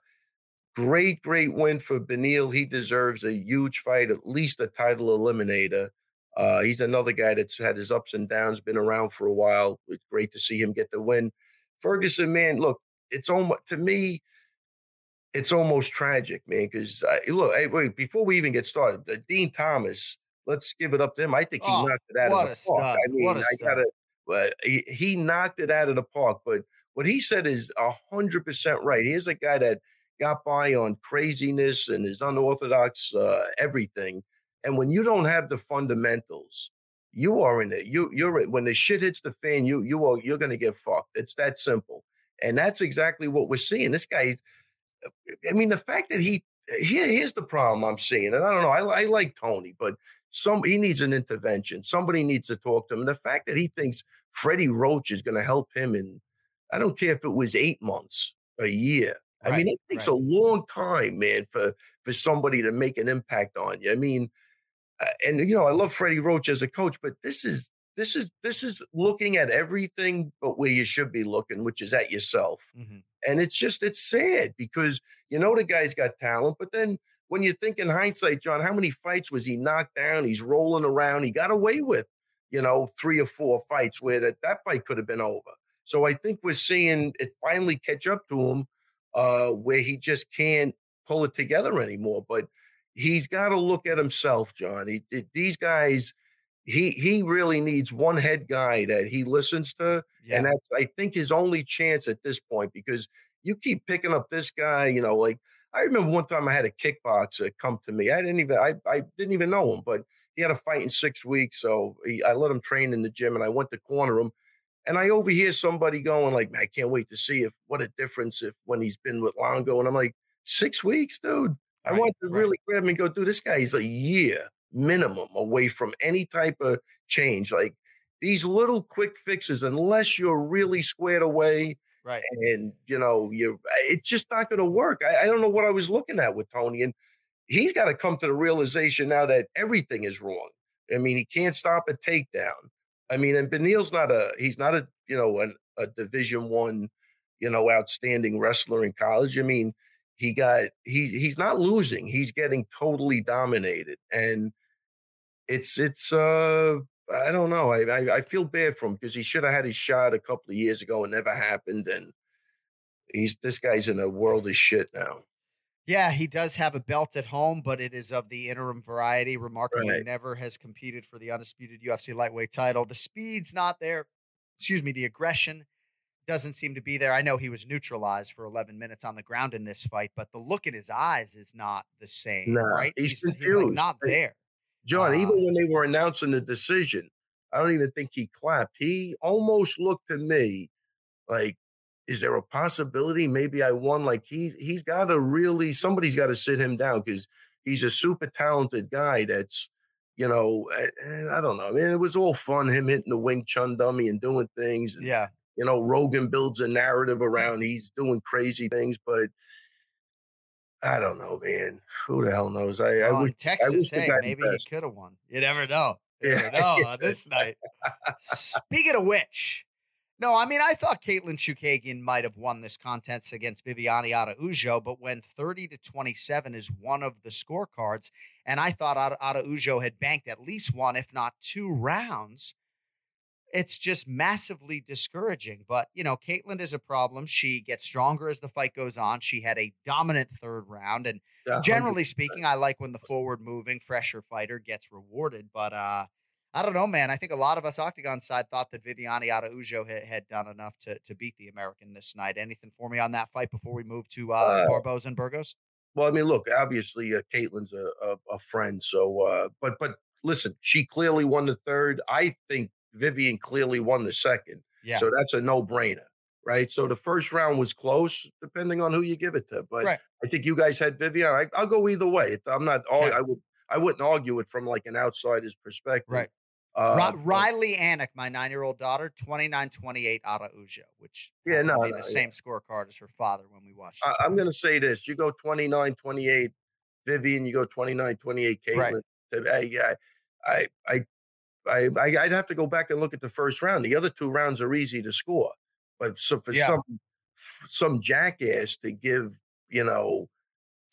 [SPEAKER 11] great, great win for Beneil. He deserves a huge fight, at least a title eliminator. Uh, he's another guy that's had his ups and downs, been around for a while. It's great to see him get the win. Ferguson, man, look, it's almost to me, it's almost tragic, man. Because look, hey, wait, before we even get started, uh, Din Thomas, let's give it up to him. I think he
[SPEAKER 10] Oh,
[SPEAKER 11] knocked it out of the
[SPEAKER 10] stud.
[SPEAKER 11] park. I mean,
[SPEAKER 10] What a
[SPEAKER 11] I gotta. Uh, he, he knocked it out of the park, but what he said is a hundred percent right. Here's a guy that got by on craziness and his unorthodox uh, everything. And when you don't have the fundamentals, you are in it. You you're in, when the shit hits the fan, you you are you're gonna get fucked. It's that simple. And that's exactly what we're seeing. This guy's I mean, the fact that he here, here's the problem I'm seeing, and I don't know. I, I like Tony, but some he needs an intervention. Somebody needs to talk to him. And the fact that he thinks Freddie Roach is going to help him, and I don't care if it was eight months, a year. I mean, it takes
[SPEAKER 10] right.
[SPEAKER 11] a long time, man, for for somebody to make an impact on you. I mean, and you know, I love Freddie Roach as a coach, but this is this is this is looking at everything but where you should be looking, which is at yourself.
[SPEAKER 10] Mhm.
[SPEAKER 11] And it's just it's sad because you know the guy's got talent, but then when you think in hindsight, Jon, how many fights was he knocked down? He's rolling around. He got away with, you know, three or four fights where that, that fight could have been over. So I think we're seeing it finally catch up to him uh, where he just can't pull it together anymore. But he's got to look at himself, Jon. He, these guys, he he really needs one head guy that he listens to,
[SPEAKER 10] Yeah.
[SPEAKER 11] and that's I think his only chance at this point because you keep picking up this guy, you know, like I remember one time I had a kickboxer come to me. I didn't even I, I didn't even know him, but he had a fight in six weeks, so he, I let him train in the gym, and I went to corner him. And I overhear somebody going like, "Man, I can't wait to see if what a difference if when he's been with Longo." And I'm like, six weeks, dude. I
[SPEAKER 10] Right,
[SPEAKER 11] want to
[SPEAKER 10] right.
[SPEAKER 11] really grab him and go, dude. This guy is a year minimum away from any type of change. Like these little quick fixes, unless you're really squared away
[SPEAKER 10] Right.
[SPEAKER 11] and you know you it's just not going to work I, I don't know what i was looking at with tony and he's got to come to the realization now that everything is wrong i mean he can't stop a takedown i mean and Beneil's not a he's not a you know an, a division one you know outstanding wrestler in college i mean he got he he's not losing he's getting totally dominated and it's it's uh I don't know. I, I I feel bad for him because he should have had his shot a couple of years ago and never happened. And he's this guy's in a world of shit now.
[SPEAKER 10] Yeah, he does have a belt at home, but it is of the interim variety. Remarkably,
[SPEAKER 11] Right.
[SPEAKER 10] never has competed for the undisputed UFC lightweight title. The speed's not there. Excuse me, the aggression doesn't seem to be there. I know he was neutralized for 11 minutes on the ground in this fight, but the look in his eyes is not the same,
[SPEAKER 11] Nah,
[SPEAKER 10] right?
[SPEAKER 11] he's
[SPEAKER 10] like
[SPEAKER 11] confused.
[SPEAKER 10] not there. Jon,
[SPEAKER 11] even when they were announcing the decision, I don't even think he clapped. He almost looked to me like, is there a possibility maybe I won? Like he he's got to really somebody's got to sit him down because he's a super talented guy. That's you know eh, eh, I don't know. I mean, it was all fun him hitting the Wing Chun dummy and doing things. And,
[SPEAKER 10] Yeah.
[SPEAKER 11] You know, Rogan builds a narrative around he's doing crazy things, but I don't know, man. Who the hell knows? I, I wish
[SPEAKER 10] Texas,
[SPEAKER 11] wish
[SPEAKER 10] hey, maybe he could have won. You never know. You
[SPEAKER 11] Yeah,
[SPEAKER 10] never know on this night. Speaking of which, no, I mean, I thought Katlyn Chookagian might have won this contest against Viviane Araujo, but when 30 to 27 is one of the scorecards, and I thought Ara- Araujo had banked at least one, if not two rounds, it's just massively discouraging. But, you know, Katlyn is a problem. She gets stronger as the fight goes on. She had a dominant third round, and
[SPEAKER 11] Yeah,
[SPEAKER 10] generally speaking, I like when the forward moving, fresher fighter gets rewarded. But uh I don't know, man. I think a lot of us Octagon side thought that Viviane Araujo had, had done enough to to beat the American this night. Anything for me on that fight before we move to uh,
[SPEAKER 11] Uh,
[SPEAKER 10] Barboza and Burgos?
[SPEAKER 11] Well, I mean, look, obviously, uh, Katlyn's a, a, a friend. So, uh, but but listen, she clearly won the third. I think Vivian clearly won the second.
[SPEAKER 10] Yeah.
[SPEAKER 11] So that's a no brainer, right? So the first round was close, depending on who you give it to. But
[SPEAKER 10] Right.
[SPEAKER 11] I think you guys had Vivian. I, I'll go either way. I'm not.
[SPEAKER 10] Okay.
[SPEAKER 11] I would. I wouldn't argue it from like an outsider's perspective.
[SPEAKER 10] Right.
[SPEAKER 11] Uh,
[SPEAKER 10] Riley Anik, my nine year old daughter, 29 28 out of Araujo, which
[SPEAKER 11] Yeah, no,
[SPEAKER 10] be
[SPEAKER 11] no,
[SPEAKER 10] the
[SPEAKER 11] yeah.
[SPEAKER 10] same scorecard as her father when we watched.
[SPEAKER 11] I, I'm going to say this. You go 29 28, Vivian, you go 29 28,
[SPEAKER 10] Right.
[SPEAKER 11] Katlyn. I, I, I, I, I, I'd have to go back and look at the first round. The other two rounds are easy to score. But so for
[SPEAKER 10] Yeah.
[SPEAKER 11] some some jackass to give, you know,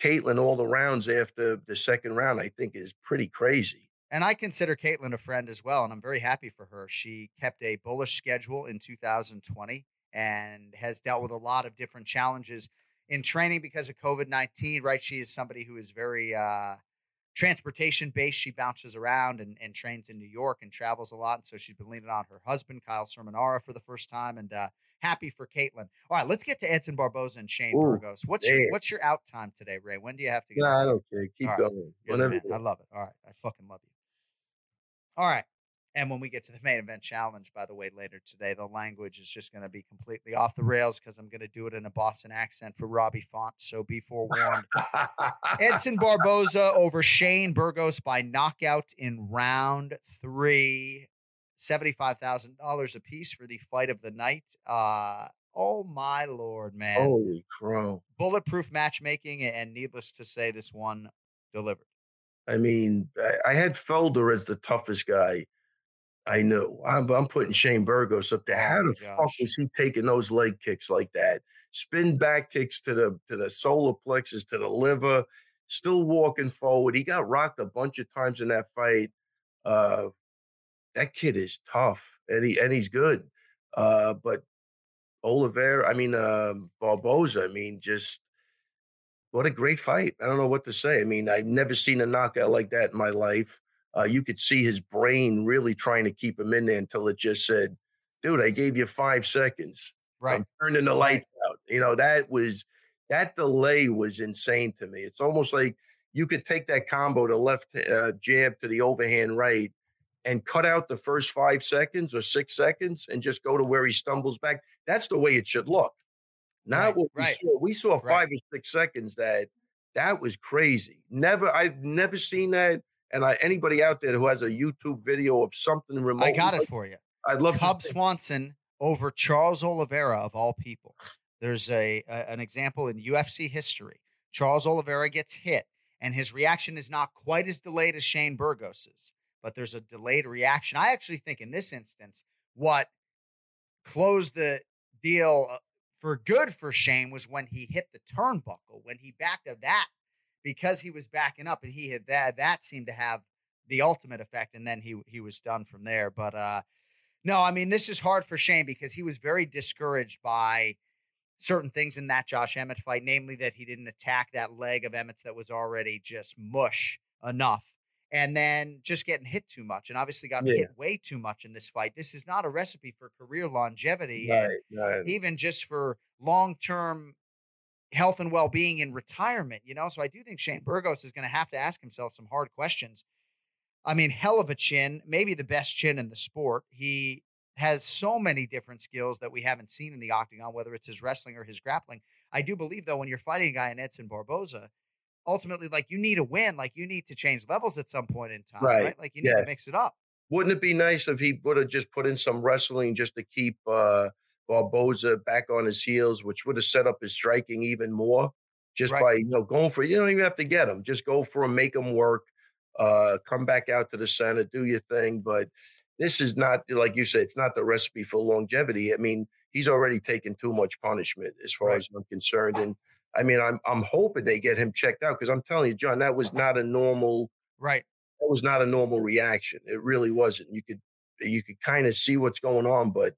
[SPEAKER 11] Katlyn all the rounds after the second round, I think is pretty crazy.
[SPEAKER 10] And I consider Katlyn a friend as well, and I'm very happy for her. She kept a bullish schedule in 2020 and has dealt with a lot of different challenges in training because of COVID 19. Right, she is somebody who is very uh, transportation base. She bounces around and, and trains in New York and travels a lot. And so she's been leaning on her husband, Kyle Sermonara, for the first time. And uh, happy for Katlyn. All right, let's get to Edson Barboza and Shane
[SPEAKER 11] Ooh,
[SPEAKER 10] Burgos. What's your what's your out time today, Ray? When do you have to get?
[SPEAKER 11] Nah. I don't care. Keep
[SPEAKER 10] right.
[SPEAKER 11] going. Whatever.
[SPEAKER 10] I love it. All right. I fucking love you. All right. And when we get to the main event challenge, by the way, later today, the language is just going to be completely off the rails because I'm going to do it in a Boston accent for Robbie Font. So be forewarned. Edson Barboza over Shane Burgos by knockout in round three. $75,000 apiece for the fight of the night. Uh, oh, my Lord, man.
[SPEAKER 11] Holy crow.
[SPEAKER 10] Bulletproof matchmaking, and needless to say, this one delivered.
[SPEAKER 11] I mean, I, I had Felder as the toughest guy I knew. I'm, I'm putting Shane Burgos up there. How
[SPEAKER 10] Oh,
[SPEAKER 11] the fuck is he taking those leg kicks like that? Spin back kicks to the to the solar plexus, to the liver, still walking forward. He got rocked a bunch of times in that fight. Uh, that kid is tough, and he and he's good. Uh, but Oliveira, I mean, um Barboza, I mean, just what a great fight. I don't know what to say. I mean, I've never seen a knockout like that in my life. Uh, you could see his brain really trying to keep him in there until it just said, dude, I gave you five seconds.
[SPEAKER 10] Right.
[SPEAKER 11] I'm turning the lights out. You know, that was that delay was insane to me. It's almost like you could take that combo, the left uh, jab to the overhand right, and cut out the first five seconds or six seconds and just go to where he stumbles back. That's the way it should look. Not
[SPEAKER 10] Right,
[SPEAKER 11] what we
[SPEAKER 10] right.
[SPEAKER 11] saw. We saw
[SPEAKER 10] Right.
[SPEAKER 11] five or six seconds that that was crazy. Never, I've never seen that. And I, anybody out there who has a YouTube video of something remote,
[SPEAKER 10] I got it for you.
[SPEAKER 11] I'd love
[SPEAKER 10] Cub
[SPEAKER 11] to.
[SPEAKER 10] Swanson over Charles Oliveira of all people. There's a, a an example in UFC history. Charles Oliveira gets hit, and his reaction is not quite as delayed as Shane Burgos's, but there's a delayed reaction. I actually think in this instance, what closed the deal uh, for good for Shane was when he hit the turnbuckle, when he backed of that because he was backing up and he had that that seemed to have the ultimate effect and then he he was done from there but uh no i mean this is hard for shane because he was very discouraged by certain things in that josh emmett fight namely that he didn't attack that leg of emmett's that was already just mush enough and then just getting hit too much and obviously got
[SPEAKER 11] Yeah.
[SPEAKER 10] hit way too much in this fight this is not a recipe for career longevity and
[SPEAKER 11] Right, right.
[SPEAKER 10] even just for long-term health and well-being in retirement you know so i do think shane burgos is going to have to ask himself some hard questions. I mean hell of a chin maybe the best chin in the sport. He has so many different skills that we haven't seen in the octagon whether it's his wrestling or his grappling. I do believe though when you're fighting a guy in edson barboza ultimately like you need a win like you need to change levels at some point in time right,
[SPEAKER 11] Right,
[SPEAKER 10] like you need
[SPEAKER 11] yeah.
[SPEAKER 10] to mix it up.
[SPEAKER 11] Wouldn't it be nice if he would have just put in some wrestling just to keep uh, Barboza back on his heels, which would have set up his striking even more? Just
[SPEAKER 10] Right.
[SPEAKER 11] by you know going for you don't even have to get him, just go for him, make him work, uh, come back out to the center, do your thing. But this is not like you said, it's not the recipe for longevity. I mean, he's already taken too much punishment as far
[SPEAKER 10] Right.
[SPEAKER 11] as I'm concerned, and I mean, I'm I'm hoping they get him checked out because I'm telling you, Jon, that was not a normal
[SPEAKER 10] right
[SPEAKER 11] that was not a normal reaction. It really wasn't. You could you could kind of see what's going on, but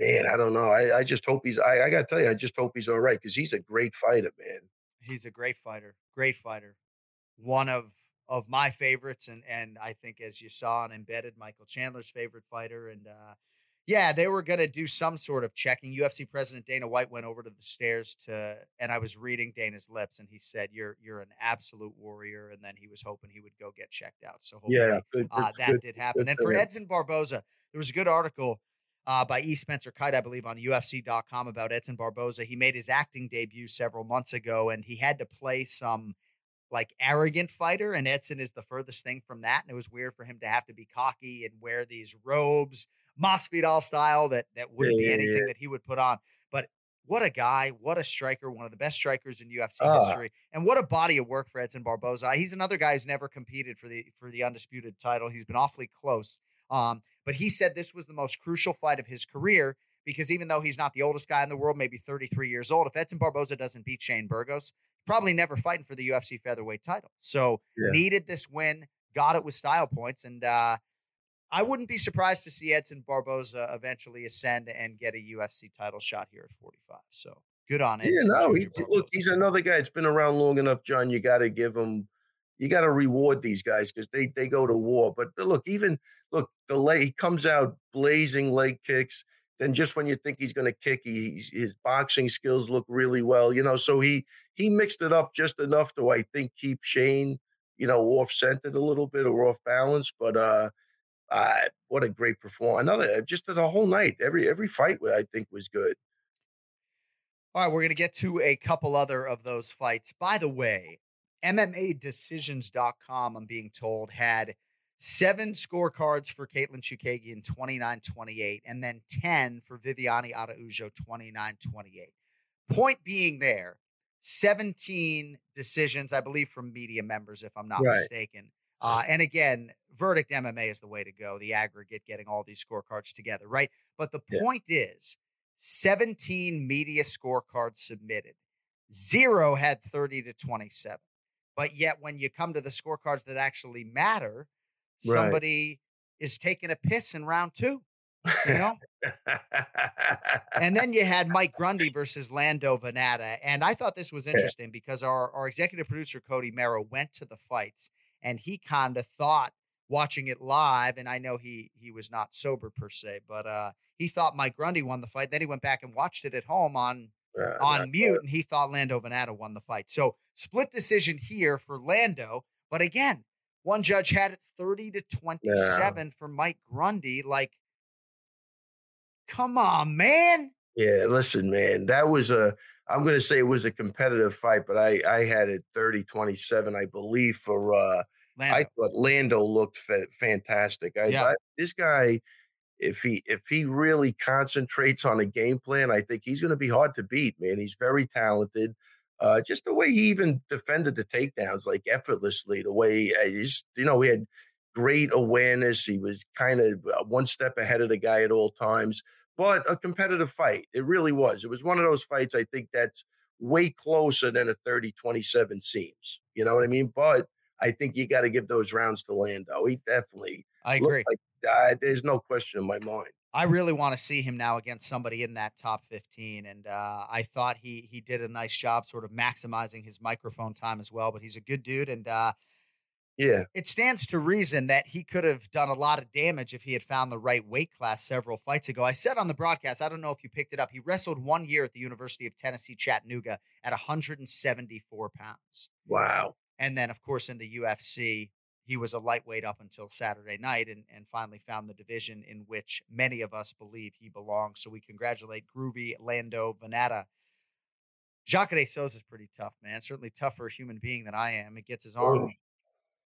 [SPEAKER 11] man, I don't know. I, I just hope he's. I, I got to tell you, I just hope he's all right because he's a great fighter, man.
[SPEAKER 10] he's a great fighter great fighter one of of my favorites and and i think as you saw and embedded michael chandler's favorite fighter and uh yeah they were going to do some sort of checking ufc president dana white went over to the stairs to and i was reading dana's lips and he said you're you're an absolute warrior and then he was hoping he would go get checked out so hopefully
[SPEAKER 11] Yeah, good,
[SPEAKER 10] uh, that
[SPEAKER 11] good-
[SPEAKER 10] did happen. And
[SPEAKER 11] for.
[SPEAKER 10] Edson Barboza, there was a good article uh, by E. Spencer Kyte, I believe, on UFC.com about Edson Barboza. He made his acting debut several months ago, and he had to play some like arrogant fighter, and Edson is the furthest thing from that. And it was weird for him to have to be cocky and wear these robes, Masvidal style, that that wouldn't
[SPEAKER 11] Yeah,
[SPEAKER 10] be anything
[SPEAKER 11] yeah.
[SPEAKER 10] that he would put on. But what a guy, what a striker, one of the best strikers in UFC
[SPEAKER 11] Ah.
[SPEAKER 10] history, and what a body of work for Edson Barboza. He's another guy who's never competed for the for the undisputed title. He's been awfully close. Um, but he said this was the most crucial fight of his career because even though he's not the oldest guy in the world, maybe 33 years old, if Edson Barboza doesn't beat Shane Burgos, probably never fighting for the UFC featherweight title. So
[SPEAKER 11] Yeah.
[SPEAKER 10] needed this win, got it with style points, and uh, I wouldn't be surprised to see Edson Barboza eventually ascend and get a UFC title shot here at 45. So good on Edson.
[SPEAKER 11] Yeah, no, he, look, he's another guy It's been around long enough, Jon. You got to give him, you got to reward these guys because they they go to war. But look, even look, the leg he comes out blazing leg kicks. Then just when you think he's going to kick, he, his boxing skills look really well. You know, so he he mixed it up just enough to I think keep Shane, you know, off centered a little bit or off balance. But uh, uh what a great performance! Another just the whole night, every every fight I think was good.
[SPEAKER 10] All right, we're going to get to a couple other of those fights. By the way, MMAdecisions.com, I'm being told, had seven scorecards for Katlyn Chookagian 29 28, and then 10 for Viviane Araujo 29 28. Point being there, 17 decisions, I believe, from media members, if I'm not
[SPEAKER 11] Right.
[SPEAKER 10] mistaken. Uh, and again, verdict MMA is the way to go, the aggregate, getting all these scorecards together, right? But the
[SPEAKER 11] Yeah.
[SPEAKER 10] point is 17 media scorecards submitted, zero had 30 to 27. But yet, when you come to the scorecards that actually matter,
[SPEAKER 11] Right.
[SPEAKER 10] somebody is taking a piss in round two, you know? and then you had Mike Grundy versus Lando Vannata. And I thought this was interesting because our, our executive producer, Cody Merrow, went to the fights and he kind of thought watching it live, and I know he he was not sober per se, but uh he thought Mike Grundy won the fight. Then he went back and watched it at home on
[SPEAKER 11] Uh,
[SPEAKER 10] on mute,
[SPEAKER 11] good.
[SPEAKER 10] and he thought Lando Vannata won the fight. So split decision here for Lando, but again, one judge had it 30 to 27 for Mike Grundy. Like, come on, man.
[SPEAKER 11] Yeah, listen, man, that was a. I'm going to say it was a competitive fight, but I I had it 30-27, I believe, for. uh I thought Lando looked fa- fantastic. I,
[SPEAKER 10] Yeah.
[SPEAKER 11] I this guy, if he if he really concentrates on a game plan, I think he's going to be hard to beat. Man, he's very talented. Uh, just the way he even defended the takedowns, like effortlessly. The way uh, he's, you know, he had great awareness. He was kind of uh, one step ahead of the guy at all times. But a competitive fight, it really was. It was one of those fights. I think that's way closer than a 30-27 seems. You know what I mean? But I think you got to give those rounds to Lando. He definitely
[SPEAKER 10] I agree.
[SPEAKER 11] Like, uh, there's no question in my mind.
[SPEAKER 10] I really want to see him now against somebody in that top 15. And uh, I thought he he did a nice job sort of maximizing his microphone time as well. But he's a good dude. And uh,
[SPEAKER 11] Yeah,
[SPEAKER 10] it stands to reason that he could have done a lot of damage if he had found the right weight class several fights ago. I said on the broadcast, I don't know if you picked it up, he wrestled one year at the University of Tennessee, Chattanooga at 174 pounds.
[SPEAKER 11] wow.
[SPEAKER 10] And then, of course, in the UFC, he was a lightweight up until Saturday night and, and finally found the division in which many of us believe he belongs. So we congratulate Groovy Lando Vannata. Jacare Souza is pretty tough, man. Certainly tougher a human being than I am. It gets his arm
[SPEAKER 11] Oh.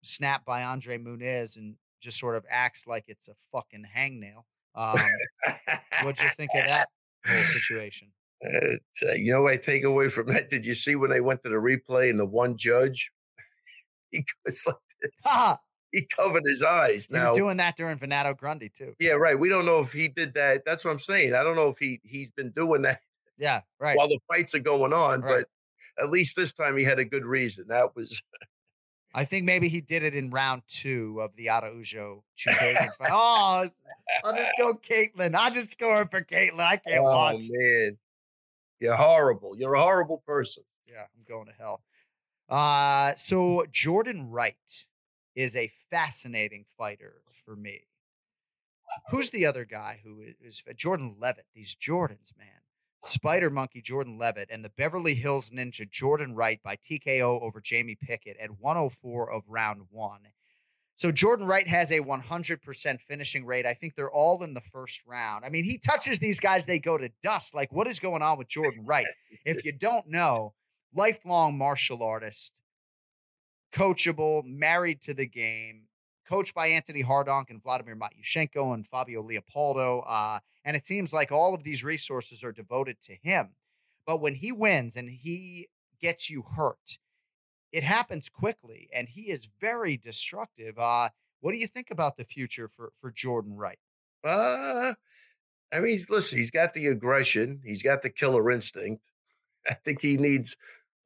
[SPEAKER 10] snapped by Andre Muniz and just sort of acts like it's a fucking hangnail. Um, what'd you think of that whole situation?
[SPEAKER 11] Uh, you know what I take away from that? Did you see when they went to the replay and the one judge, he was like,
[SPEAKER 10] Ha!
[SPEAKER 11] he covered his eyes.
[SPEAKER 10] He
[SPEAKER 11] Now,
[SPEAKER 10] was doing that during Vannata Grundy too.
[SPEAKER 11] yeah, right. We don't know if he did that. That's what I'm saying. I don't know if he he's been doing that
[SPEAKER 10] Yeah, right.
[SPEAKER 11] while the fights are going on,
[SPEAKER 10] Right.
[SPEAKER 11] but at least this time he had a good reason. That was
[SPEAKER 10] I think maybe he did it in round two of the Araujo fight. Oh, I'll just go Katlyn. I'll just score for Katlyn. I can't
[SPEAKER 11] oh
[SPEAKER 10] watch.
[SPEAKER 11] man, you're horrible. You're a horrible person.
[SPEAKER 10] Yeah, I'm going to hell. Uh, so Jordan Wright is a fascinating fighter for me. Who's the other guy who is, is Jordan Levitt? These Jordans, man. Spider Monkey Jordan Levitt and the Beverly Hills Ninja Jordan Wright by TKO over Jamie Pickett at 104 of round one. So Jordan Wright has a 100% finishing rate. I think they're all in the first round. I mean, he touches these guys, they go to dust. Like, what is going on with Jordan Wright? if you don't know, lifelong martial artist, coachable, married to the game, coached by Anthony Hardonk and Vladimir Matyushenko and Fabio Leopoldo. Uh, and it seems like all of these resources are devoted to him. But when he wins and he gets you hurt, it happens quickly and he is very destructive. Uh, what do you think about the future for, for Jordan Wright?
[SPEAKER 11] Uh, I mean, listen, he's got the aggression, he's got the killer instinct. I think he needs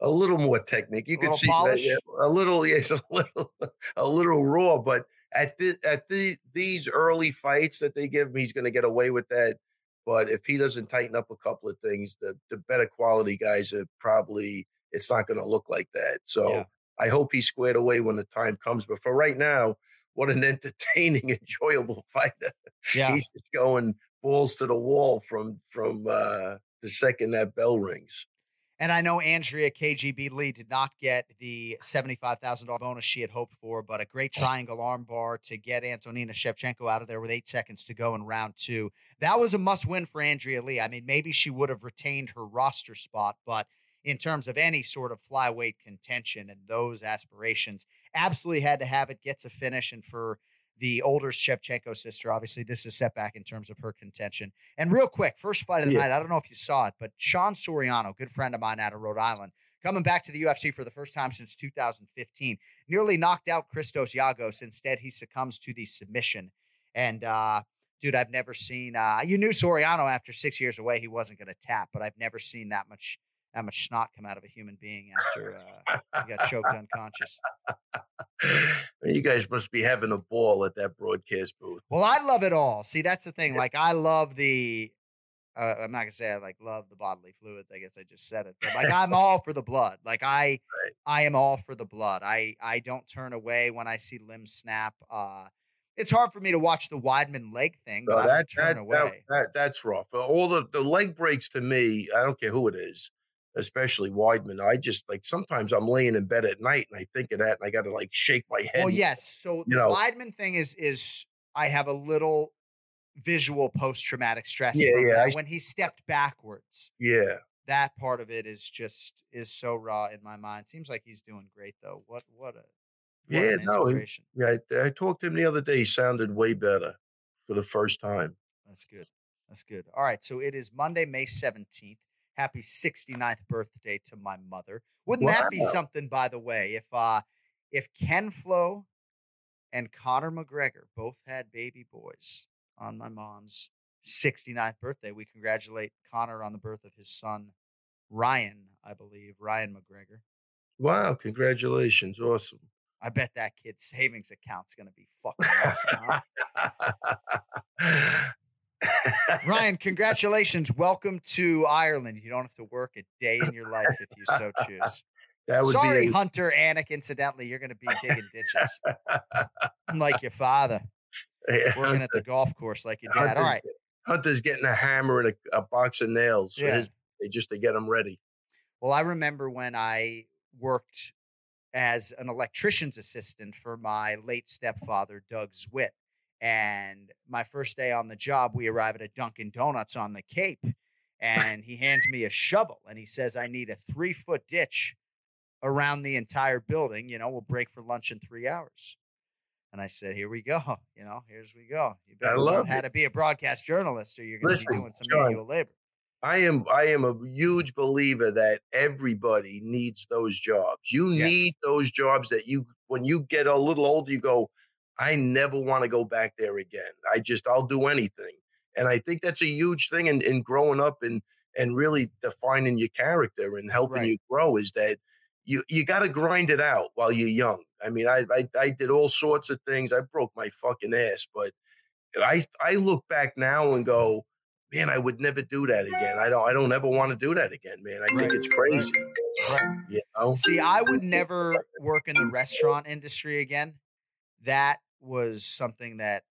[SPEAKER 11] a little more technique. You
[SPEAKER 10] little
[SPEAKER 11] see that, yeah, a little, yes, a little, a little raw. But at the at the these early fights that they give him, he's going to get away with that. But if he doesn't tighten up a couple of things, the the better quality guys are probably it's not going to look like that. So
[SPEAKER 10] Yeah.
[SPEAKER 11] I hope he's squared away when the time comes. But for right now, what an entertaining, enjoyable fighter.
[SPEAKER 10] Yeah.
[SPEAKER 11] He's just going balls to the wall from from uh, the second that bell rings.
[SPEAKER 10] And I know Andrea KGB Lee did not get the $75,000 bonus she had hoped for, but a great oh. triangle armbar to get Antonina Shevchenko out of there with eight seconds to go in round two. That was a must win for Andrea Lee. I mean, maybe she would have retained her roster spot, but in terms of any sort of flyweight contention and those aspirations, absolutely had to have it, gets a finish. And for the older Shevchenko sister. Obviously, this is a setback in terms of her contention. And real quick, first fight of the
[SPEAKER 11] Yeah.
[SPEAKER 10] night. I don't know if you saw it, but Sean Soriano, good friend of mine out of Rhode Island, coming back to the UFC for the first time since 2015, nearly knocked out Christos Giagos. Instead, he succumbs to the submission. And uh, dude, I've never seen. Uh, you knew Soriano after six years away, he wasn't going to tap, but I've never seen that much that much snot come out of a human being after uh, he got choked unconscious.
[SPEAKER 11] You guys must be having a ball at that broadcast booth.
[SPEAKER 10] Well, I love it all. See, that's the thing. Like, I love the. Uh, I'm not gonna say I like love the bodily fluids. I guess I just said it. But like, I'm all for the blood. Like, I, I am all for the blood. I, I don't turn away when I see limbs snap. Uh, it's hard for me to watch the Weidman leg thing, but
[SPEAKER 11] No,
[SPEAKER 10] I
[SPEAKER 11] that,
[SPEAKER 10] turn
[SPEAKER 11] that,
[SPEAKER 10] away.
[SPEAKER 11] that, that, that's rough. All the, the leg breaks to me, I don't care who it is, especially Weidman. I just like sometimes I'm laying in bed at night and I think of that and I got to like shake my head.
[SPEAKER 10] Well, yes. So the
[SPEAKER 11] know.
[SPEAKER 10] Weidman thing is is I have a little visual post traumatic stress
[SPEAKER 11] Yeah,
[SPEAKER 10] from
[SPEAKER 11] yeah,
[SPEAKER 10] that.
[SPEAKER 11] I-
[SPEAKER 10] when he stepped backwards.
[SPEAKER 11] Yeah.
[SPEAKER 10] that part of it is just is so raw in my mind. Seems like he's doing great though. What what a what
[SPEAKER 11] Yeah,
[SPEAKER 10] an
[SPEAKER 11] no. he- Yeah, I, I talked to him the other day. He sounded way better for the first time.
[SPEAKER 10] That's good. That's good. All right, so it is Monday, May 17th. Happy 69th birthday to my mother. Wouldn't that be something by the way if uh if Ken Flo and Conor McGregor both had baby boys on my mom's 69th birthday. We congratulate Conor on the birth of his son Rian, I believe, Rian McGregor.
[SPEAKER 11] Wow, congratulations. Awesome.
[SPEAKER 10] I bet that kid's savings account's going to be fucking awesome. huh? Rian, congratulations. Welcome to Ireland. You don't have to work a day in your life if you so choose.
[SPEAKER 11] That would
[SPEAKER 10] Sorry,
[SPEAKER 11] be a-
[SPEAKER 10] Hunter Anik. Incidentally, you're going to be digging ditches like your father, working at the golf course like your dad. All
[SPEAKER 11] Hunter's,
[SPEAKER 10] right.
[SPEAKER 11] get- Hunter's getting a hammer and a, a box of nails
[SPEAKER 10] Yeah.
[SPEAKER 11] his just to get him ready.
[SPEAKER 10] Well, I remember when I worked as an electrician's assistant for my late stepfather, Doug Zwitt. And my first day on the job, we arrive at a Dunkin' Donuts on the Cape, and he hands me a shovel and he says, I need a three foot ditch around the entire building. You know, we'll break for lunch in three hours. And I said, Here we go. You know, here's we go. You better learn how to be a broadcast journalist or you're going to be doing some
[SPEAKER 11] Jon,
[SPEAKER 10] manual labor.
[SPEAKER 11] I am I am a huge believer that everybody needs those jobs. You
[SPEAKER 10] Yes.
[SPEAKER 11] need those jobs that you when you get a little older, you go, I never want to go back there again. I just I'll do anything. And I think that's a huge thing in, in growing up and and really defining your character and helping
[SPEAKER 10] Right.
[SPEAKER 11] you grow is that you you got to grind it out while you're young. I mean, I, I I did all sorts of things. I broke my fucking ass, but I I look back now and go, man, I would never do that again. I don't I don't ever want to do that again, man. I think it's crazy.
[SPEAKER 10] Right.
[SPEAKER 11] You know?
[SPEAKER 10] See, I would never work in the restaurant industry again. That was something that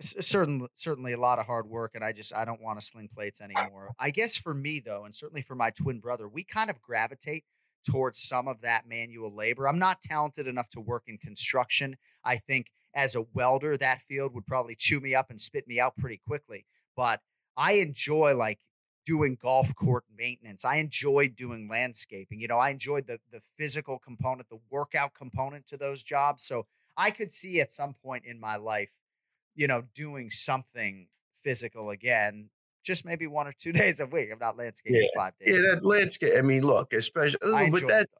[SPEAKER 10] certainly certainly a lot of hard work and I just I don't want to sling plates anymore. I guess for me though and certainly for my twin brother, we kind of gravitate towards some of that manual labor. I'm not talented enough to work in construction. I think as a welder that field would probably chew me up and spit me out pretty quickly, but I enjoy like doing golf court maintenance. I enjoyed doing landscaping. You know, I enjoyed the the physical component, the workout component to those jobs. So I could see at some point in my life, you know, doing something physical again, just maybe one or two days a week. I'm not landscaping five days.
[SPEAKER 11] Yeah, that landscape. I mean, look, especially
[SPEAKER 10] I
[SPEAKER 11] but that
[SPEAKER 10] it,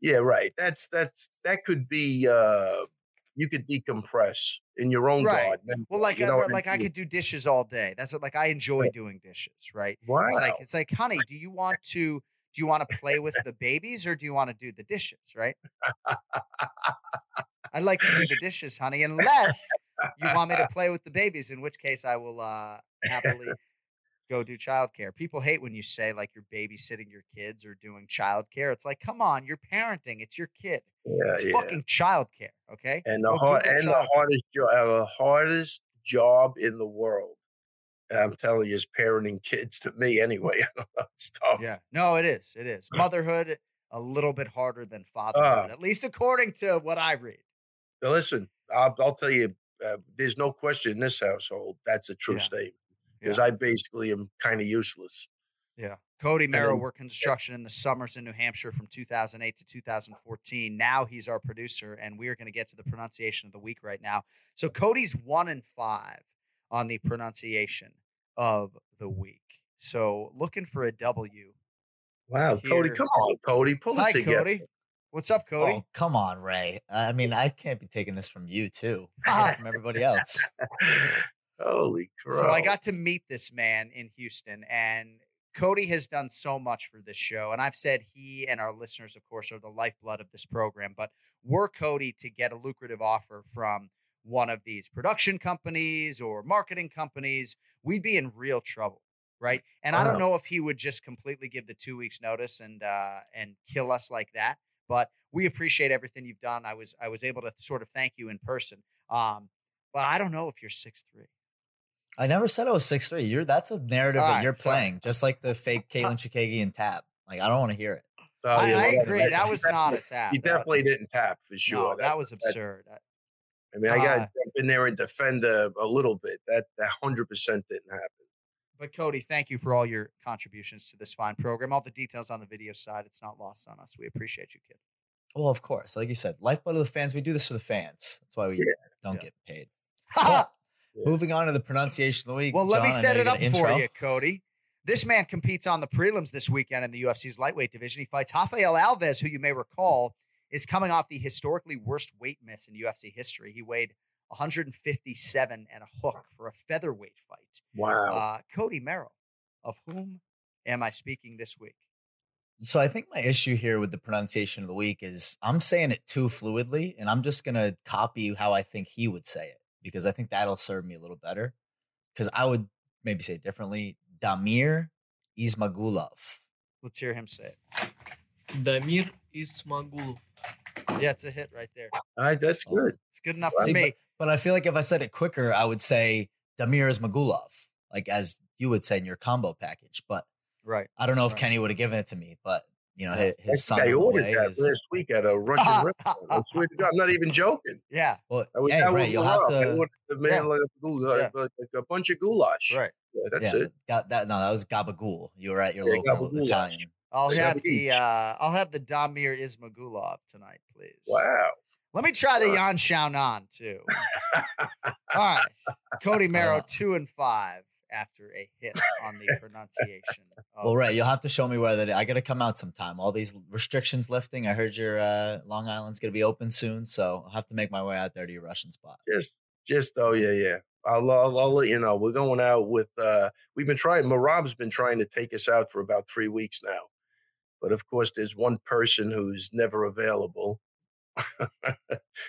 [SPEAKER 11] yeah, right. That's that's that could be uh you could decompress in your own
[SPEAKER 10] Right.
[SPEAKER 11] garden.
[SPEAKER 10] Well, like
[SPEAKER 11] you
[SPEAKER 10] I,
[SPEAKER 11] know, and
[SPEAKER 10] like I could do dishes all day. That's what like I enjoy doing dishes, right? It's like it's like, honey, do you want to do you want to play with the babies or do you want to do the dishes, right? I like to do the dishes, honey, unless you want me to play with the babies, in which case I will uh happily go do childcare. People hate when you say like you're babysitting your kids or doing childcare. It's like, come on, you're parenting. It's your kid.
[SPEAKER 11] Yeah,
[SPEAKER 10] It's
[SPEAKER 11] yeah.
[SPEAKER 10] fucking childcare. Okay.
[SPEAKER 11] and the hard, and the hardest job, the hardest job in the world. I'm telling you, is parenting kids to me anyway. I it's tough.
[SPEAKER 10] Yeah. No, it is. It is. Motherhood a little bit harder than fatherhood,
[SPEAKER 11] Ah.
[SPEAKER 10] at least according to what I read.
[SPEAKER 11] Now, listen, I'll, I'll tell you, uh, there's no question in this household that's a true
[SPEAKER 10] Yeah.
[SPEAKER 11] statement because
[SPEAKER 10] Yeah.
[SPEAKER 11] I basically am kind of useless.
[SPEAKER 10] Yeah. Cody
[SPEAKER 11] then-
[SPEAKER 10] worked construction in the summers in New Hampshire from 2008 to 2014. Now he's our producer, and we are going to get to the pronunciation of the week right now. So Cody's one and five on the pronunciation of the week. So looking for a W.
[SPEAKER 11] Wow, Cody, come on, Cody, pull
[SPEAKER 10] Hi,
[SPEAKER 11] it together.
[SPEAKER 10] Cody. What's up, Cody?
[SPEAKER 7] Oh, come on, Ray. I mean, I can't be taking this from you too, I get it from everybody else.
[SPEAKER 11] Holy crap!
[SPEAKER 10] So I got to meet this man in Houston, and Cody has done so much for this show. And I've said he and our listeners, of course, are the lifeblood of this program. But were Cody to get a lucrative offer from one of these production companies or marketing companies, we'd be in real trouble, right? And I don't know if he would just completely give the two weeks notice and uh, and kill us like that. But we appreciate everything you've done. I was I was able to sort of thank you in person. Um, but I don't know if you're six three.
[SPEAKER 7] I never said I was six three. You're that's a narrative
[SPEAKER 10] All
[SPEAKER 7] that
[SPEAKER 10] right,
[SPEAKER 7] you're
[SPEAKER 10] sorry.
[SPEAKER 7] playing, just like the fake Katlyn Chookagian Tab. Like I don't want to hear it.
[SPEAKER 11] Oh,
[SPEAKER 10] I,
[SPEAKER 11] yeah,
[SPEAKER 10] I
[SPEAKER 11] well,
[SPEAKER 10] agree. That was not a tap.
[SPEAKER 11] You
[SPEAKER 10] That-
[SPEAKER 11] definitely didn't tap for sure.
[SPEAKER 10] No, that was absurd. I-
[SPEAKER 11] I mean, I got
[SPEAKER 10] Uh,
[SPEAKER 11] to jump in there and defend a, a little bit. That that hundred percent didn't happen.
[SPEAKER 10] But Cody, thank you for all your contributions to this fine program. All the details on the video side, it's not lost on us. We appreciate you, kid.
[SPEAKER 7] Well, of course, like you said, lifeblood of the fans. We do this for the fans. That's why we
[SPEAKER 11] Yeah,
[SPEAKER 7] don't
[SPEAKER 10] yeah.
[SPEAKER 7] get paid.
[SPEAKER 10] Ha!
[SPEAKER 11] Yeah.
[SPEAKER 7] Moving on to the pronunciation of the week.
[SPEAKER 10] well, let me set it up for
[SPEAKER 7] intro.
[SPEAKER 10] you, Cody. This man competes on the prelims this weekend in the UFC's lightweight division. He fights Rafael Alves, who you may recall is coming off the historically worst weight miss in UFC history. He weighed 157 and a hook for a featherweight fight.
[SPEAKER 11] Wow.
[SPEAKER 10] Uh, Cody Merrow, of whom am I speaking this week?
[SPEAKER 7] So I think my issue here with the pronunciation of the week is I'm saying it too fluidly, and I'm just gonna copy how I think he would say it because I think that'll serve me a little better. Because I would maybe say it differently. Damir Ismagulov.
[SPEAKER 10] Let's hear him say it.
[SPEAKER 12] Damir Ismagulov.
[SPEAKER 10] Yeah, it's a hit right there.
[SPEAKER 11] All right, that's good.
[SPEAKER 10] It's good enough for
[SPEAKER 7] See,
[SPEAKER 10] me.
[SPEAKER 7] But I feel like if I said it quicker, I would say Damir Ismagulov, like as you would say in your combo package. But
[SPEAKER 10] Right.
[SPEAKER 7] I don't know if
[SPEAKER 10] Right.
[SPEAKER 7] Kenny would have given it to me. But you know, his, his son
[SPEAKER 11] think I
[SPEAKER 7] on the
[SPEAKER 11] ordered that
[SPEAKER 7] is-
[SPEAKER 11] last week at a Russian restaurant. I swear to God, I'm not even joking.
[SPEAKER 10] Yeah.
[SPEAKER 7] Well,
[SPEAKER 11] I was
[SPEAKER 7] yeah,
[SPEAKER 11] down
[SPEAKER 7] right.
[SPEAKER 11] with
[SPEAKER 7] You'll have
[SPEAKER 11] Rob. I
[SPEAKER 7] to.
[SPEAKER 11] ordered the man
[SPEAKER 10] Yeah.
[SPEAKER 11] like, a, goul-
[SPEAKER 10] Yeah.
[SPEAKER 11] like a bunch of goulash.
[SPEAKER 10] Right.
[SPEAKER 11] Yeah, that's
[SPEAKER 7] yeah,
[SPEAKER 11] it.
[SPEAKER 7] Got that. No, that was gabagool. You were at your
[SPEAKER 11] Yeah,
[SPEAKER 7] local
[SPEAKER 11] gabagool.
[SPEAKER 7] Italian.
[SPEAKER 10] I'll
[SPEAKER 11] Yeah,
[SPEAKER 10] have
[SPEAKER 11] we
[SPEAKER 10] the uh I'll have the Damir Ismagulov tonight, please.
[SPEAKER 11] Wow.
[SPEAKER 10] Let me try the
[SPEAKER 11] Sure.
[SPEAKER 10] Yan Xiaonan too. All right. Cody Merrow,
[SPEAKER 7] Uh,
[SPEAKER 10] two and five after a hit on the pronunciation. Of,
[SPEAKER 7] Well, right. You'll have to show me where that. I got to come out sometime. All these restrictions lifting. I heard your uh, Long Island's going to be open soon, so I'll have to make my way out there to your Russian spot.
[SPEAKER 11] just just oh yeah yeah I'll, I'll I'll let you know we're going out with uh we've been trying Merab's been trying to take us out for about three weeks now but of course there's one person who's never available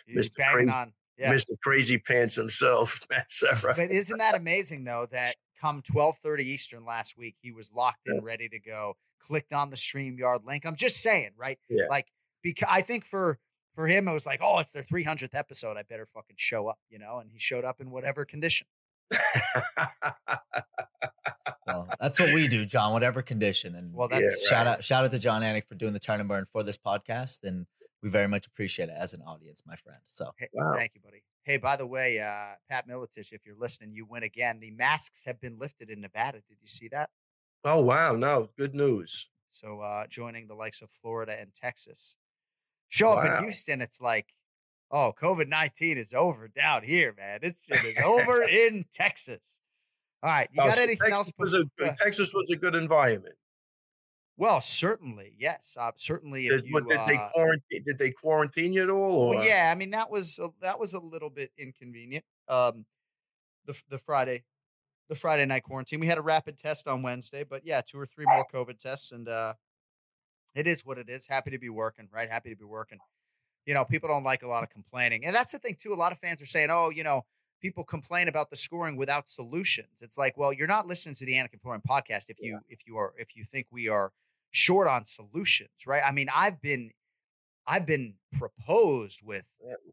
[SPEAKER 11] Mr. Crazy-.
[SPEAKER 10] Yeah.
[SPEAKER 11] Mr. Crazy Pants himself Matt Serra
[SPEAKER 10] But isn't that amazing though that come 12:30 Eastern last week he was locked in ready to go clicked on the StreamYard link I'm just saying right
[SPEAKER 11] Yeah.
[SPEAKER 10] like because I think for for him it was like oh it's their 300th episode I better fucking show up you know and he showed up in whatever condition
[SPEAKER 7] Well, that's what we do, Jon. Whatever condition. And
[SPEAKER 10] Well,
[SPEAKER 11] Yeah,
[SPEAKER 10] that's
[SPEAKER 7] shout out, shout out to Jon Anik for doing the turn and burn for this podcast, and we very much appreciate it as an audience, my friend. So
[SPEAKER 10] Hey,
[SPEAKER 11] Wow.
[SPEAKER 10] Thank you, buddy. Hey, by the way, uh, Pat Miletich, if you're listening, you win again. The masks have been lifted in Nevada. Did you see that?
[SPEAKER 11] oh wow no good news
[SPEAKER 10] So uh, joining the likes of Florida and Texas. Show up in Houston, it's like, oh, COVID 19 is over down here, man. It's it is over in Texas. All right. You
[SPEAKER 11] Oh,
[SPEAKER 10] got
[SPEAKER 11] so
[SPEAKER 10] anything
[SPEAKER 11] Texas
[SPEAKER 10] else?
[SPEAKER 11] was a,
[SPEAKER 10] uh,
[SPEAKER 11] Texas was a good environment
[SPEAKER 10] well, certainly. Yes. Uh, certainly. If
[SPEAKER 11] did,
[SPEAKER 10] you,
[SPEAKER 11] did they quarantine did they quarantine you at all or
[SPEAKER 10] Well, yeah, I mean that was a, that was a little bit inconvenient. Um, the the Friday, the Friday night quarantine. We had a rapid test on Wednesday, but yeah, two or three more COVID tests, and uh, it is what it is. Happy to be working, right? Happy to be working. You know, people don't like a lot of complaining, and that's the thing too. A lot of fans are saying, "Oh, you know, people complain about the scoring without solutions. It's like, well, you're not listening to the Anik and Florian podcast if you if you are if you think we are short on solutions, right? I mean, I've been I've been proposed with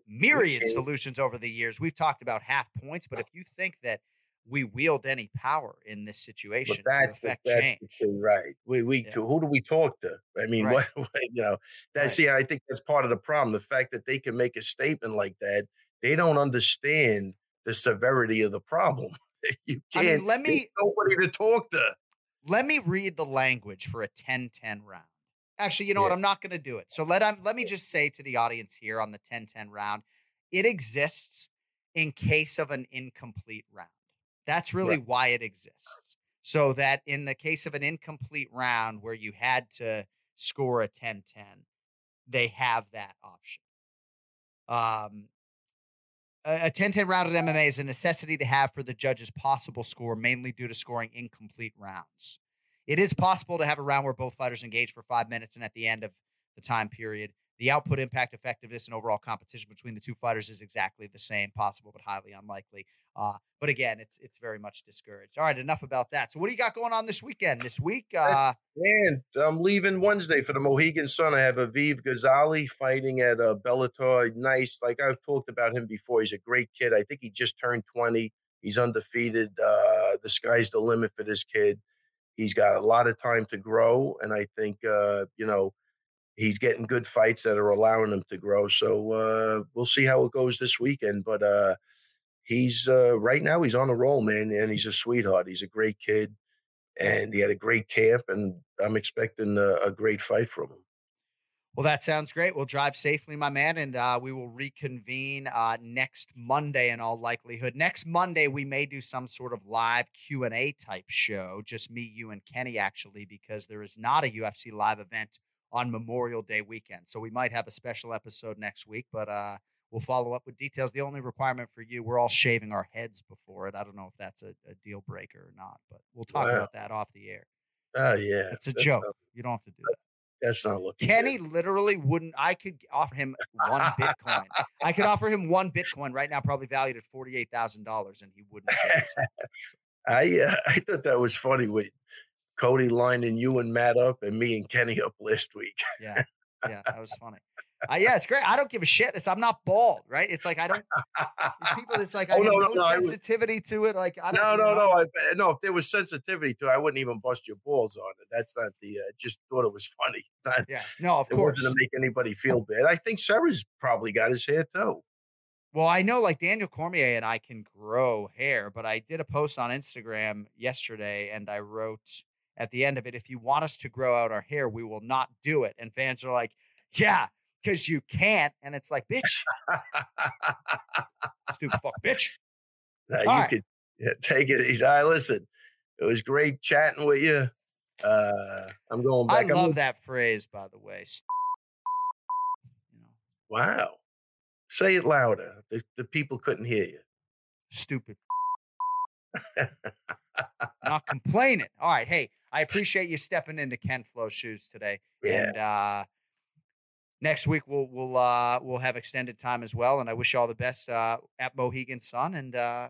[SPEAKER 10] myriad solutions over the years. We've talked about half points, but if you think that we wield any power in this
[SPEAKER 11] But
[SPEAKER 10] situation
[SPEAKER 11] that's
[SPEAKER 10] to
[SPEAKER 11] the, that's
[SPEAKER 10] change,
[SPEAKER 11] the thing, right? We we
[SPEAKER 10] Yeah.
[SPEAKER 11] who do we talk to? I mean,
[SPEAKER 10] Right.
[SPEAKER 11] what, what you know? That's yeah. I think that's part of the problem. The fact that they can make a statement like that, they don't understand the severity of the problem. you can't.
[SPEAKER 10] mean, let me
[SPEAKER 11] nobody to talk to.
[SPEAKER 10] let me read the language for a 10-10 round. Actually, you know what? I'm not going to do it. So let I'm let me just say to the audience here on the 10-10 round, it exists in case of an incomplete round. That's really
[SPEAKER 11] Right.
[SPEAKER 10] why it exists. So that in the case of an incomplete round where you had to score a 10-10, they have that option. Um, a a 10-10 round at MMA is a necessity to have for the judge's possible score, mainly due to scoring incomplete rounds. It is possible to have a round where both fighters engage for five minutes, and at the end of the time period, the output, impact, effectiveness, and overall competition between the two fighters is exactly the same, possible but highly unlikely. Uh, but again, it's it's very much discouraged. All right, enough about that. So, what do you got going on this weekend? This week, uh,
[SPEAKER 11] Man, I'm leaving Wednesday for the Mohegan Sun. I have Aviv Gozali fighting at uh, Bellator. Nice, like I've talked about him before. He's a great kid. I think he just turned 20. He's undefeated. Uh, the sky's the limit for this kid. He's got a lot of time to grow, and I think uh, you know he's getting good fights that are allowing him to grow. So uh, we'll see how it goes this weekend. But uh, he's uh, right now he's on a roll, man, and he's a sweetheart. He's a great kid, and he had a great camp, and I'm expecting a, a great fight from him.
[SPEAKER 10] Well, that sounds great. We'll drive safely, my man, and uh, we will reconvene uh, next Monday in all likelihood. Next Monday, we may do some sort of live Q and A type show, just me, you, and Kenny, actually, because there is not a UFC live event on Memorial Day weekend. So we might have a special episode next week, but uh, we'll follow up with details. The only requirement for you, we're all shaving our heads before it. I don't know if that's a, a deal breaker or not, but we'll talk
[SPEAKER 11] Wow.
[SPEAKER 10] about that off the air.
[SPEAKER 11] Oh yeah,
[SPEAKER 10] It's a
[SPEAKER 11] that's
[SPEAKER 10] joke.
[SPEAKER 11] Not,
[SPEAKER 10] You don't have to do that.
[SPEAKER 11] that's not looking.
[SPEAKER 10] Kenny literally wouldn't. I could offer him one Bitcoin. I could offer him one Bitcoin right now, probably valued at forty eight thousand dollars, and he wouldn't.
[SPEAKER 11] I uh, I thought that was funny with Cody lining you and Matt up, and me and Kenny up last week.
[SPEAKER 10] yeah, yeah, that was funny. Uh, yeah, it's great. I don't give a shit. It's I'm not bald, right? It's like I don't. People that's like I
[SPEAKER 11] Oh,
[SPEAKER 10] have
[SPEAKER 11] no,
[SPEAKER 10] no,
[SPEAKER 11] no, I was-
[SPEAKER 10] sensitivity to it. Like I don't.
[SPEAKER 11] No, no,
[SPEAKER 10] know,
[SPEAKER 11] no. I, no, if there was sensitivity to it, I wouldn't even bust your balls on it. That's not the. Uh, just thought it was funny. Not,
[SPEAKER 10] Yeah, no, of course.
[SPEAKER 11] it
[SPEAKER 10] course.
[SPEAKER 11] wasn't to make anybody feel bad. I think Serra's probably got his hair too.
[SPEAKER 10] Well, I know like Daniel Cormier and I can grow hair, but I did a post on Instagram yesterday and I wrote at the end of it, if you want us to grow out our hair, we will not do it. And fans are like, yeah, because you can't. And it's like, bitch, stupid fuck, bitch.
[SPEAKER 11] Now, you
[SPEAKER 10] right.
[SPEAKER 11] could yeah, take it easy. I listen. It was great chatting with you. Uh, I'm going back. I'm
[SPEAKER 10] love that phrase, by the way. St- You know,
[SPEAKER 11] Wow. Say it louder. The, the people couldn't hear you.
[SPEAKER 10] stupid. not complaining. All right. Hey, I appreciate you stepping into Ken Flo's shoes today.
[SPEAKER 11] Yeah.
[SPEAKER 10] And uh next week we'll we'll uh we'll have extended time as well. And I wish you all the best uh at Mohegan Sun. And uh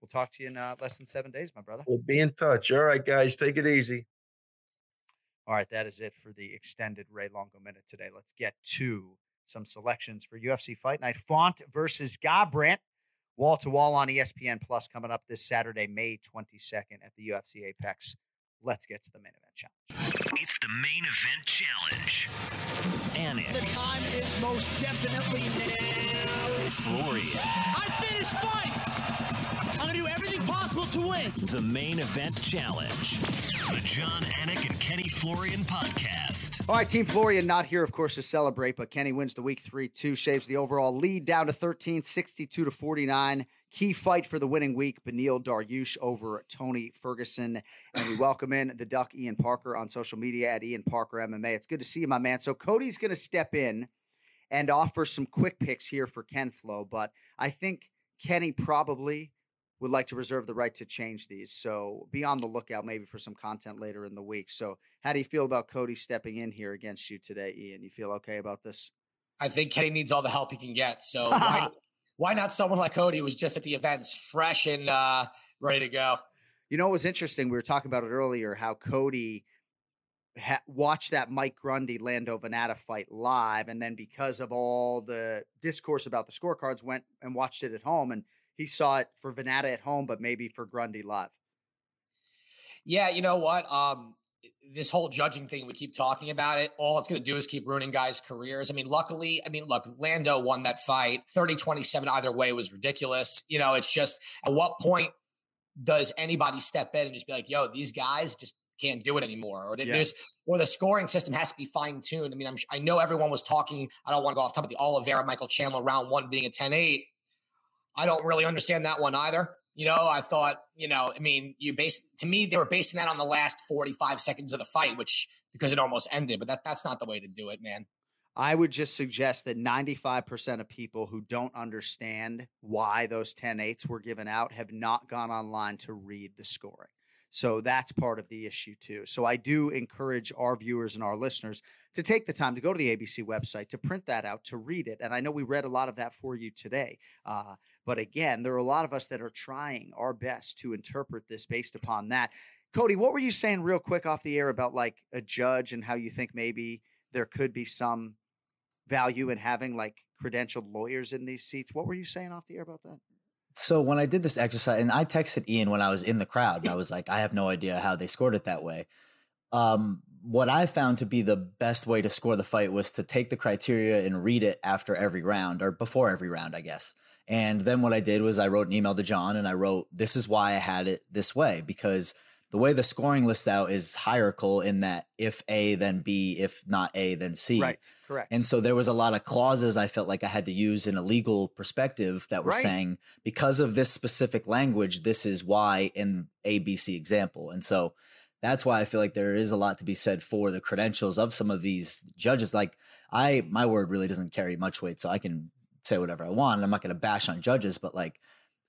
[SPEAKER 10] we'll talk to you in uh, less than seven days, my brother.
[SPEAKER 11] We'll be in touch. All right, guys. Take it easy.
[SPEAKER 10] All right, that is it for the extended Ray Longo minute today. Let's get to some selections for UFC Fight Night. Font versus Garbrandt, wall to wall on ESPN Plus coming up this Saturday, May 22nd at the UFC Apex. Let's get to the main event challenge.
[SPEAKER 5] It's the main event challenge. Anik,
[SPEAKER 8] The time is most definitely now.
[SPEAKER 5] Florian.
[SPEAKER 8] I finish fights. I'm gonna do everything possible to win.
[SPEAKER 5] The main event challenge. The Jon Anik and Kenny Florian podcast.
[SPEAKER 10] All right, Team Florian not here, of course, to celebrate, but Kenny wins the week 3 2, shaves the overall lead down to 13, 62 to 49. Key fight for the winning week, Beneil Dariush over Tony Ferguson. And we welcome in the Duck Ian Parker on social media at Ian Parker MMA. It's good to see you, my man. So Cody's going to step in and offer some quick picks here for Ken Flo, but I think Kenny probably would like to reserve the right to change these. So be on the lookout maybe for some content later in the week. So how do you feel about Cody stepping in here against you today, Ian? You feel okay about this?
[SPEAKER 13] I think Kenny needs all the help he can get. So why, Why not someone like Cody who was just at the events, fresh and uh, ready to go?
[SPEAKER 10] You know, it was interesting. We were talking about it earlier how Cody ha- watched that Mike Grundy Lando Vannata fight live, and then because of all the discourse about the scorecards, went and watched it at home, and he saw it for Vannata at home, but maybe for Grundy live.
[SPEAKER 13] Yeah, you know what? Um, this whole judging thing, we keep talking about it. All it's going to do is keep ruining guys' careers. I mean, luckily, I mean, look, Lando won that fight 30 27 either way was ridiculous. You know, it's just at what point does anybody step in and just be like, yo, these guys just can't do it anymore or yeah. there's or the scoring system has to be fine tuned. I mean, I'm I know everyone was talking. I don't want to go off top of the Oliveira Michael Chandler round one being a 10-8. I don't really understand that one either. You know, I thought, you know, I mean, you base to me they were basing that on the last 45 seconds of the fight, which because it almost ended, but that that's not the way to do it, man.
[SPEAKER 10] I would just suggest that 95% of people who don't understand why those 10 8s were given out have not gone online to read the scoring. So that's part of the issue too. So I do encourage our viewers and our listeners to take the time to go to the ABC website to print that out to read it. And I know we read a lot of that for you today. Uh, but again, there are a lot of us that are trying our best to interpret this based upon that. Cody, what were you saying real quick off the air about like a judge and how you think maybe there could be some value in having like credentialed lawyers in these seats? What were you saying off the air about that?
[SPEAKER 7] So when I did this exercise, and I texted Ian when I was in the crowd, and I was like, I have no idea how they scored it that way. Um, what I found to be the best way to score the fight was to take the criteria and read it after every round or before every round, I guess. And then what I did was I wrote an email to Jon and I wrote, This is why I had it this way, because the way the scoring lists out is hierarchical in that if A, then B, if not A, then C.
[SPEAKER 10] Right. Correct.
[SPEAKER 7] And so there was a lot of clauses I felt like I had to use in a legal perspective that were right. saying, because of this specific language, this is why in ABC example. And so that's why I feel like there is a lot to be said for the credentials of some of these judges. Like I, my word really doesn't carry much weight, so I can say whatever I want. And I'm not going to bash on judges, but like,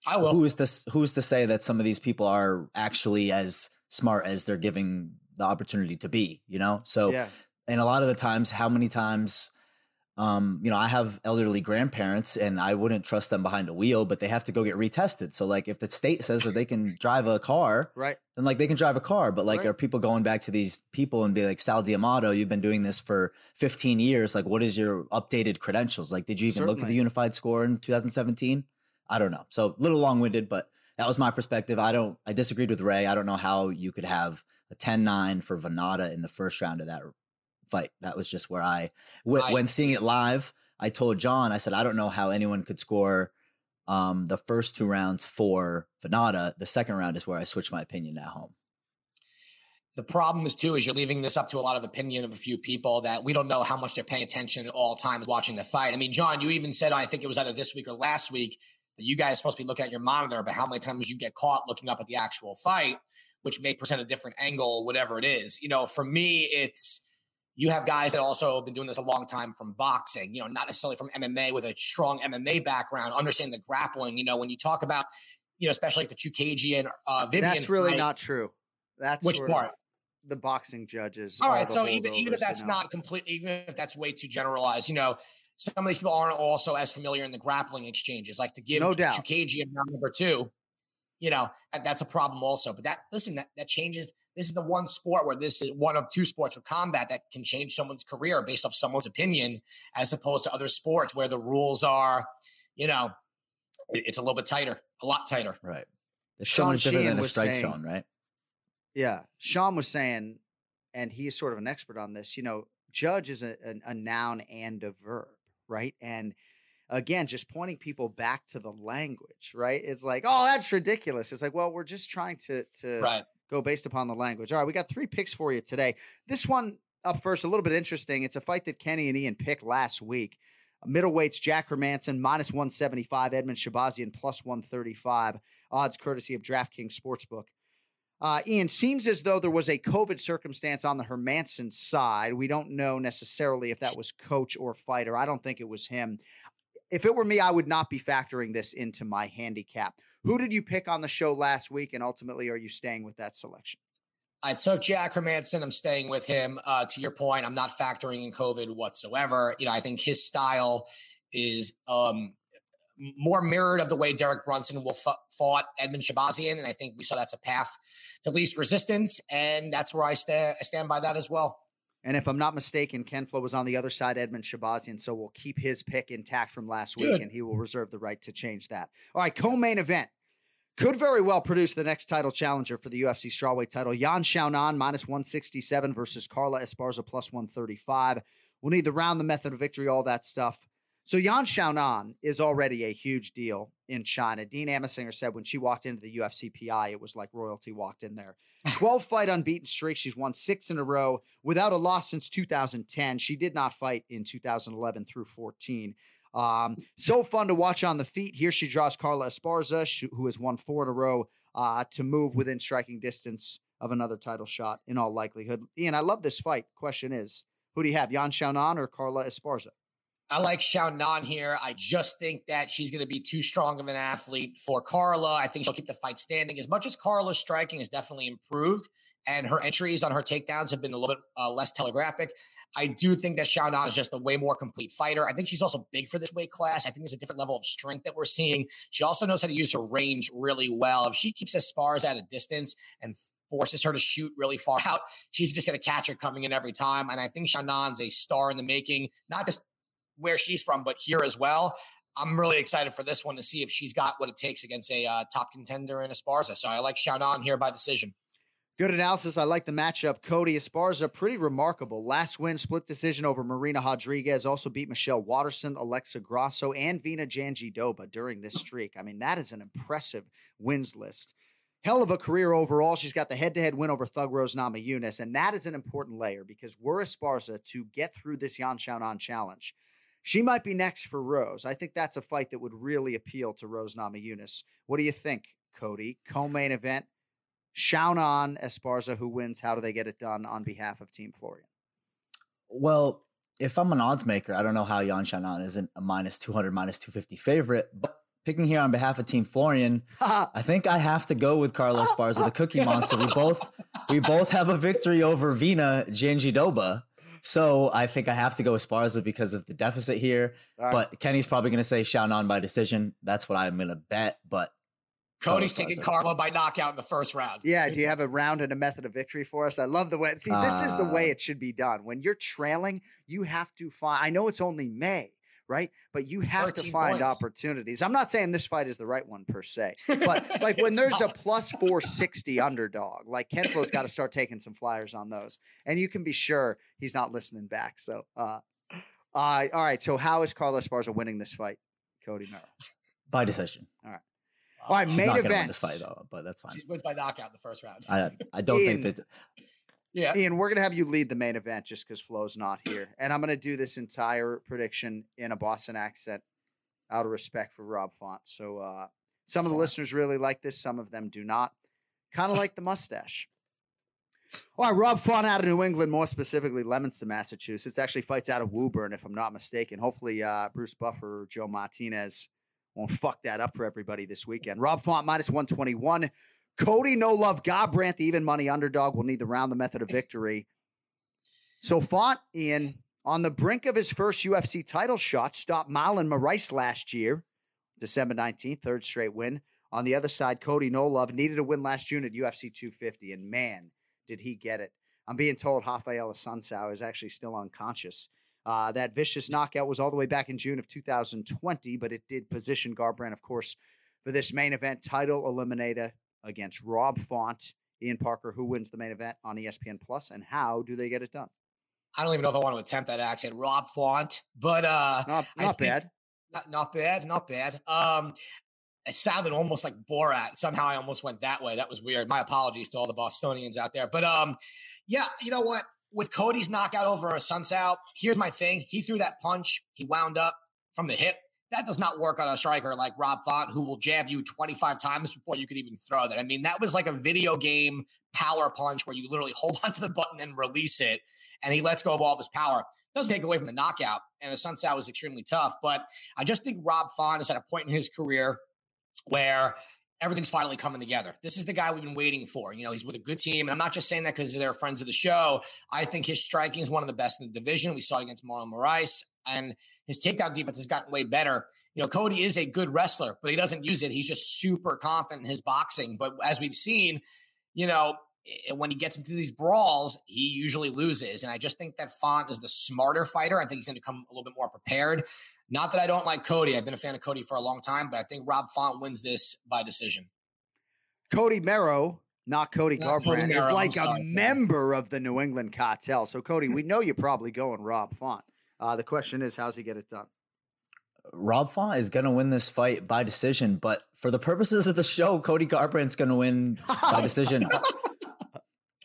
[SPEAKER 7] I will. Who is this? Who's to say that some of these people are actually as smart as they're giving the opportunity to be? You know, so yeah. and a lot of the times, how many times? Um, you know, I have elderly grandparents and I wouldn't trust them behind a wheel, but they have to go get retested. So like if the state says that they can drive a car,
[SPEAKER 10] right.
[SPEAKER 7] Then like they can drive a car. But like right. are people going back to these people and be like, Sal D'Amato, you've been doing this for 15 years. Like what is your updated credentials? Like did you even Certainly. look at the unified score in 2017? I don't know. So a little long winded, but that was my perspective. I don't I disagreed with Ray. I don't know how you could have a 10-9 for Vannata in the first round of that fight. That was just where I, w- I when seeing it live, I told Jon, I said, I don't know how anyone could score um, the first two rounds for Vannata. The second round is where I switched my opinion at home.
[SPEAKER 13] The problem is too is you're leaving this up to a lot of opinion of a few people that we don't know how much they're paying attention at all times watching the fight. I mean, Jon, you even said I think it was either this week or last week that you guys are supposed to be looking at your monitor, but how many times you get caught looking up at the actual fight, which may present a different angle, whatever it is. You know, for me, it's you have guys that also have been doing this a long time from boxing, you know, not necessarily from MMA with a strong MMA background, understand the grappling. You know, when you talk about, you know, especially like the Chookagian uh, Viviane.
[SPEAKER 10] That's really
[SPEAKER 13] fight,
[SPEAKER 10] not true. That's
[SPEAKER 13] which part?
[SPEAKER 10] The boxing judges.
[SPEAKER 13] All right. So even, even if that's not completely, even if that's way too generalized, you know, some of these people aren't also as familiar in the grappling exchanges. Like to give no doubt. Chookagian round number two, you know, that's a problem also. But that, listen, that, that changes – this is the one sport where this is one of two sports with combat that can change someone's career based off someone's opinion, as opposed to other sports where the rules are, you know, it's a little bit tighter, a lot tighter.
[SPEAKER 7] Right. It's so much different than a strike saying, zone, right?
[SPEAKER 10] Yeah. Sean was saying, and he's sort of an expert on this, you know, judge is a, a, a noun and a verb, right? And again, just pointing people back to the language, right? It's like, oh, that's ridiculous. It's like, well, we're just trying to to
[SPEAKER 13] right
[SPEAKER 10] go based upon the language. All right, we got three picks for you today. This one up first, a little bit interesting. It's a fight that Kenny and Ian picked last week. Middleweights Jack Hermansson minus 175, Edmen Shahbazyan plus 135. Odds courtesy of DraftKings Sportsbook. Uh, Ian, seems as though there was a COVID circumstance on the Hermansson side. We don't know necessarily if that was coach or fighter. I don't think it was him. If it were me, I would not be factoring this into my handicap. Who did you pick on the show last week, and ultimately, are you staying with that selection?
[SPEAKER 13] I took Jack Hermansson. I'm staying with him. Uh, to your point, I'm not factoring in COVID whatsoever. You know, I think his style is um, more mirrored of the way Derek Brunson will f- fought Edmen Shahbazyan, and I think we saw that's a path to least resistance, and that's where I, sta- I stand by that as well.
[SPEAKER 10] And if I'm not mistaken, Ken Flo was on the other side, Edmen Shahbazyan, so we'll keep his pick intact from last week, and he will reserve the right to change that. All right, co-main event could very well produce the next title challenger for the UFC strawweight title. Yan Xiaonan minus 167 versus Carla Esparza plus 135. We'll need the round, the method of victory, all that stuff. So Yan Xiaonan is already a huge deal in China. Dean Amasinger said when she walked into the UFCPI, it was like royalty walked in there. 12 fight unbeaten streak. She's won six in a row without a loss since 2010. She did not fight in 2011 through 14. Um, so fun to watch on the feet. Here she draws Carla Esparza, who has won four in a row, uh, to move within striking distance of another title shot in all likelihood. Ian, I love this fight. Question is, who do you have, Yan Xiaonan or Carla Esparza?
[SPEAKER 13] I like Xiaonan here. I just think that she's going to be too strong of an athlete for Carla. I think she'll keep the fight standing. As much as Carla's striking has definitely improved and her entries on her takedowns have been a little bit uh, less telegraphic, I do think that Xiaonan is just a way more complete fighter. I think she's also big for this weight class. I think there's a different level of strength that we're seeing. She also knows how to use her range really well. If she keeps Esparza at a distance and forces her to shoot really far out, she's just going to catch her coming in every time. And I think Xiaonan's a star in the making, not just where she's from, but here as well. I'm really excited for this one to see if she's got what it takes against a uh, top contender in Esparza. So I like Xiaonan here by decision.
[SPEAKER 10] Good analysis. I like the matchup. Cody Esparza, pretty remarkable. Last win, split decision over Marina Rodriguez. Also beat Michelle Waterson, Alexa Grasso, and Virna Jandiroba during this streak. I mean, that is an impressive wins list. Hell of a career overall. She's got the head-to-head win over Thug Rose Namajunas, and that is an important layer because were Esparza to get through this Yan Xiaonan challenge, she might be next for Rose. I think that's a fight that would really appeal to Rose Namajunas. What do you think, Cody? Co-main event. Xiaonan Esparza, who wins? How do they get it done on behalf of Team Florian?
[SPEAKER 7] Well, if I'm an odds maker, I don't know how Yan Xiaonan isn't a minus 200, minus 250 favorite, but picking here on behalf of Team Florian, I think I have to go with Carla Esparza, the Cookie Monster. We both we both have a victory over Virna Jandiroba. So I think I have to go with Esparza because of the deficit here.
[SPEAKER 10] All right.
[SPEAKER 7] But Kenny's probably going to say Xiaonan by decision. That's what I'm going to bet. But
[SPEAKER 13] Cody's taking
[SPEAKER 7] Esparza.
[SPEAKER 13] Carla by knockout in the first round.
[SPEAKER 10] Yeah, do you have a round and a method of victory for us? I love the way. See, this is the way
[SPEAKER 7] Uh,
[SPEAKER 10] it should be done. When you're trailing, you have to find. I know it's only May, right? But you have to find
[SPEAKER 13] points.
[SPEAKER 10] opportunities. I'm not saying this fight is the right one per se, but like when
[SPEAKER 13] It's
[SPEAKER 10] there's a plus 460 underdog, like Ken Flo's got to start taking some flyers on those, and you can be sure he's not listening back. So, uh, uh, all right. So, how is Carlos Esparza winning this fight, Cody Merrow?
[SPEAKER 7] by decision.
[SPEAKER 10] All right. All right,
[SPEAKER 7] She's
[SPEAKER 10] main
[SPEAKER 7] not going to win
[SPEAKER 10] event.
[SPEAKER 7] this fight, though, but that's fine.
[SPEAKER 13] She wins by knockout in the first round.
[SPEAKER 7] I, I don't
[SPEAKER 10] Ian,
[SPEAKER 7] think that.
[SPEAKER 13] Yeah.
[SPEAKER 10] Ian, we're gonna have you lead the main event just because Flo's not here, and I'm gonna do this entire prediction in a Boston accent, out of respect for Rob Font. So uh, some of the listeners really like this, some of them do not. Kind of like the mustache. All right, Rob Font out of New England, more specifically Leominster, Massachusetts, actually fights out of Woburn, if I'm not mistaken. Hopefully, uh, Bruce Buffer or Joe Martinez won't fuck that up for everybody this weekend. Rob Font minus 121. Cody No Love Garbrandt, the even money underdog, will need the round the method of victory. So Font, Ian, on the brink of his first UFC title shot, stopped Marlon Moraes last year, December 19th, third straight win. On the other side, Cody No Love needed a win last June at UFC 250, and man, did he get it. I'm being told Raphael Assunção is actually still unconscious. Uh, that vicious knockout was all the way back in June of 2020, but it did position Garbrandt, of course, for this main event title eliminator against Rob Font. Ian Parker, who wins the main event on ESPN Plus, and how do they get it done?
[SPEAKER 13] I don't even know if I want to attempt that accent. Rob Font, but uh,
[SPEAKER 10] Not, not
[SPEAKER 13] think-
[SPEAKER 10] bad.
[SPEAKER 13] Not, not bad, not bad. Um, it sounded almost like Borat. Somehow I almost went that way. That was weird. My apologies to all the Bostonians out there. But um, yeah, you know what? With Cody's knockout over Assunção, here's my thing. He threw that punch. He wound up from the hip. That does not work on a striker like Rob Font, who will jab you 25 times before you could even throw that. I mean, that was like a video game power punch where you literally hold onto the button and release it, and he lets go of all of his power. Doesn't take away from the knockout, and the Assunção was extremely tough. But I just think Rob Font is at a point in his career where everything's finally coming together. This is the guy we've been waiting for. You know, he's with a good team. And I'm not just saying that because they're friends of the show. I think his striking is one of the best in the division. We saw it against Marlon Moraes, and his takedown defense has gotten way better. You know, Cody is a good wrestler, but he doesn't use it. He's just super confident in his boxing. But as we've seen, you know, eh, when he gets into these brawls, he usually loses. And I just think that Font is the smarter fighter. I think he's going to come a little bit more prepared. Not that I don't like Cody. I've been a fan of Cody for a long time, but I think Rob Font wins this by decision.
[SPEAKER 10] Cody Merrow, not Cody
[SPEAKER 13] Not
[SPEAKER 10] Garbrandt, is
[SPEAKER 13] Merrow, I'm
[SPEAKER 10] like a
[SPEAKER 13] sorry.
[SPEAKER 10] member of the New England cartel. So, Cody, we know you're probably going Rob Font. Uh, the question is, how's he get it done?
[SPEAKER 7] Rob Font is going to win this fight by decision, but for the purposes of the show, Cody Garbrandt's going to win by decision.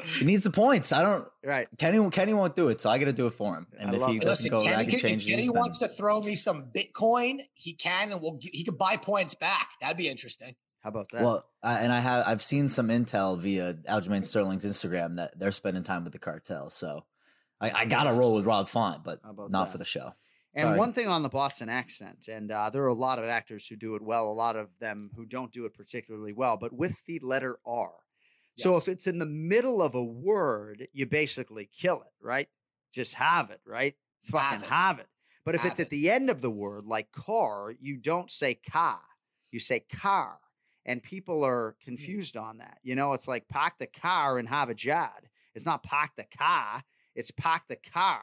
[SPEAKER 7] He needs the points. I don't.
[SPEAKER 10] Right.
[SPEAKER 7] Kenny Kenny won't do it, so I got to do it for him. And
[SPEAKER 10] I
[SPEAKER 7] if he
[SPEAKER 10] that.
[SPEAKER 7] doesn't
[SPEAKER 13] Listen,
[SPEAKER 7] go, I
[SPEAKER 13] Kenny,
[SPEAKER 7] can change
[SPEAKER 13] if Kenny
[SPEAKER 7] these. then-
[SPEAKER 13] wants to throw me some Bitcoin, he can, and we'll he could buy points back. That'd be interesting.
[SPEAKER 10] How about that?
[SPEAKER 7] Well, uh, and I have I've seen some intel via Aljamain Sterling's Instagram that they're spending time with the cartel. So I, I got to roll with Rob Font, but not
[SPEAKER 10] that?
[SPEAKER 7] for the show.
[SPEAKER 10] And
[SPEAKER 7] Sorry.
[SPEAKER 10] one thing on the Boston accent, and uh, there are a lot of actors who do it well, a lot of them who don't do it particularly well, but with the letter R. So if it's in the middle of a word, you basically kill it, right? Just have it, right? It's fucking
[SPEAKER 13] Have it.
[SPEAKER 10] have it. But if
[SPEAKER 13] Have
[SPEAKER 10] it's at the end of the word, like car, you don't say car, you say car. And people are confused on that. You know, it's like park the car and Harvard Yard. It's not park the car, it's park the car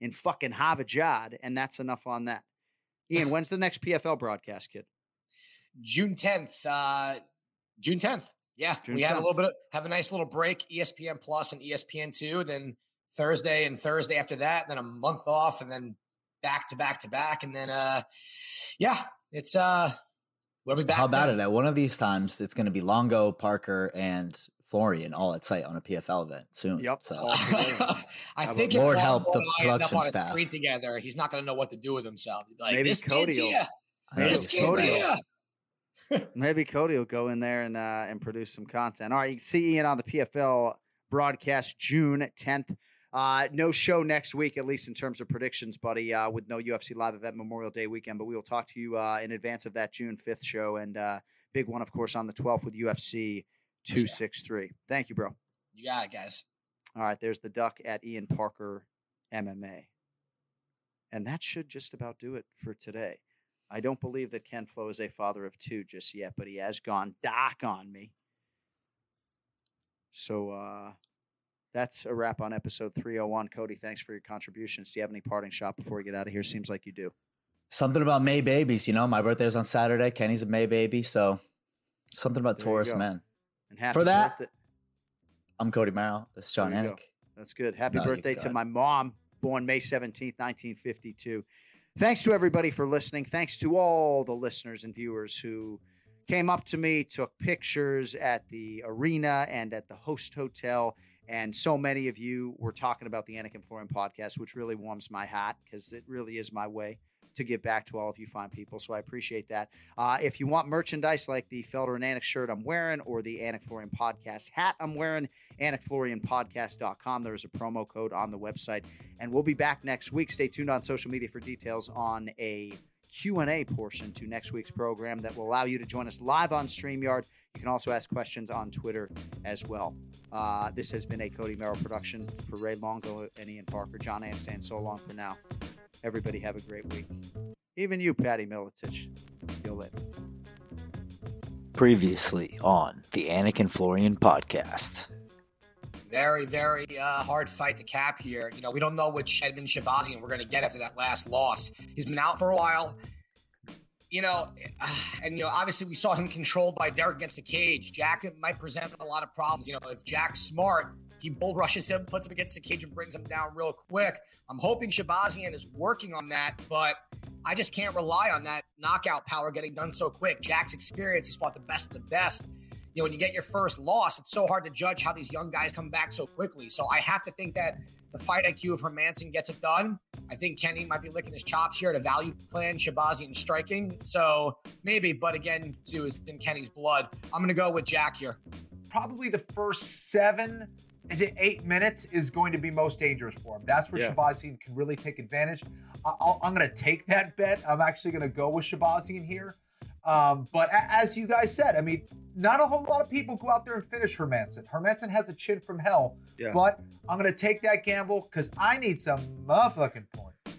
[SPEAKER 10] and fucking Harvard Yard. and that's enough on that. Ian, when's the next PFL broadcast, kid?
[SPEAKER 13] June tenth. Uh, June tenth. Yeah,
[SPEAKER 10] June
[SPEAKER 13] we had a little bit. Of, have a nice little break. ESPN Plus and ESPN Two. Then Thursday and Thursday after that. Then a month off, and then back to back to back, and then uh, yeah, it's uh, we'll be back.
[SPEAKER 7] How about
[SPEAKER 13] then.
[SPEAKER 7] it? At one of these times, it's going to be Longo, Parker, and Florian all at site on a PFL event soon.
[SPEAKER 10] Yep.
[SPEAKER 7] So.
[SPEAKER 13] I think
[SPEAKER 10] about-
[SPEAKER 13] if
[SPEAKER 7] Lord help the
[SPEAKER 13] and I end up
[SPEAKER 7] production
[SPEAKER 13] on
[SPEAKER 7] staff.
[SPEAKER 13] screen together, he's not going to know what to do with himself. Like
[SPEAKER 10] Maybe
[SPEAKER 13] this
[SPEAKER 10] Cody
[SPEAKER 13] kid's
[SPEAKER 10] will-
[SPEAKER 13] here.
[SPEAKER 7] I
[SPEAKER 13] This
[SPEAKER 7] it's
[SPEAKER 13] kid's
[SPEAKER 10] Cody will-
[SPEAKER 13] here.
[SPEAKER 10] Maybe Cody will go in there and uh, and produce some content. All right, you can see Ian on the PFL broadcast June 10th. Uh, no show next week, at least in terms of predictions, buddy, uh, with no UFC live event Memorial Day weekend. But we will talk to you uh, in advance of that June 5th show and uh, big one, of course, on the 12th with UFC 263. Thank you, bro.
[SPEAKER 13] You got it, guys.
[SPEAKER 10] All right, there's the duck at Ian Parker MMA. And that should just about do it for today. I don't believe that Ken Flo is a father of two just yet, but he has gone dark on me. So uh that's a wrap on episode 301. Cody, thanks for your contributions. Do you have any parting shot before we get out of here? Seems like you do.
[SPEAKER 7] something about May babies. You know, my birthday's on Saturday. Kenny's a May baby, so something about
[SPEAKER 10] There
[SPEAKER 7] Taurus men.
[SPEAKER 10] And happy
[SPEAKER 7] For that,
[SPEAKER 10] birthday-
[SPEAKER 7] I'm Cody Merrow. This is
[SPEAKER 10] Jon you go.
[SPEAKER 7] Anik.
[SPEAKER 10] That's good. Happy
[SPEAKER 7] No,
[SPEAKER 10] birthday to my mom, born May 17th, 1952. Thanks to everybody for listening. Thanks to all the listeners and viewers who came up to me, took pictures at the arena and at the host hotel. And so many of you were talking about the Anik and Florian podcast, which really warms my heart because it really is my way to give back to all of you fine people. So I appreciate that. Uh, if you want merchandise like the Felder and Anik shirt I'm wearing or the Anik Florian podcast hat I'm wearing, AnikFlorianPodcast.com. There is a promo code on the website. And we'll be back next week. Stay tuned on social media for details on a Q&A portion to next week's program that will allow you to join us live on StreamYard. You can also ask questions on Twitter as well. Uh, this has been a Cody Merrow production for Ray Longo and Ian Parker. Jon saying so long for now. Everybody have a great week. Even you, Patty Miletich. You'll live.
[SPEAKER 7] Previously on the Anik and Florian podcast.
[SPEAKER 13] Very, very uh, hard fight to cap here. You know, we don't know which Edmen Shahbazyan we're going to get after that last loss. He's been out for a while. You know, and you know, obviously we saw him controlled by Derek against the cage. Jack might present a lot of problems. You know, if Jack's smart, he bull rushes him, puts him against the cage, and brings him down real quick. I'm hoping Shahbazyan is working on that, but I just can't rely on that knockout power getting done so quick. Jack's experience, he's fought the best of the best you know, when you get your first loss, it's so hard to judge how these young guys come back so quickly. So I have to think that the fight IQ of Hermansson gets it done. I think Kenny might be licking his chops here to value plan Shahbazyan striking. So maybe, but again, too, is in Kenny's blood. I'm going to go with Jack here.
[SPEAKER 14] Probably the first seven, is it eight minutes, is going to be most dangerous for him. That's where
[SPEAKER 10] Yeah.
[SPEAKER 14] Shahbazyan can really take advantage. I- I'm going to take that bet. I'm actually going to go with Shahbazyan here. Um, but as you guys said, I mean, not a whole lot of people go out there and finish Hermansson. Hermansson has a chin from hell,
[SPEAKER 10] Yeah.
[SPEAKER 14] but I'm going to take that gamble because I need some motherfucking points.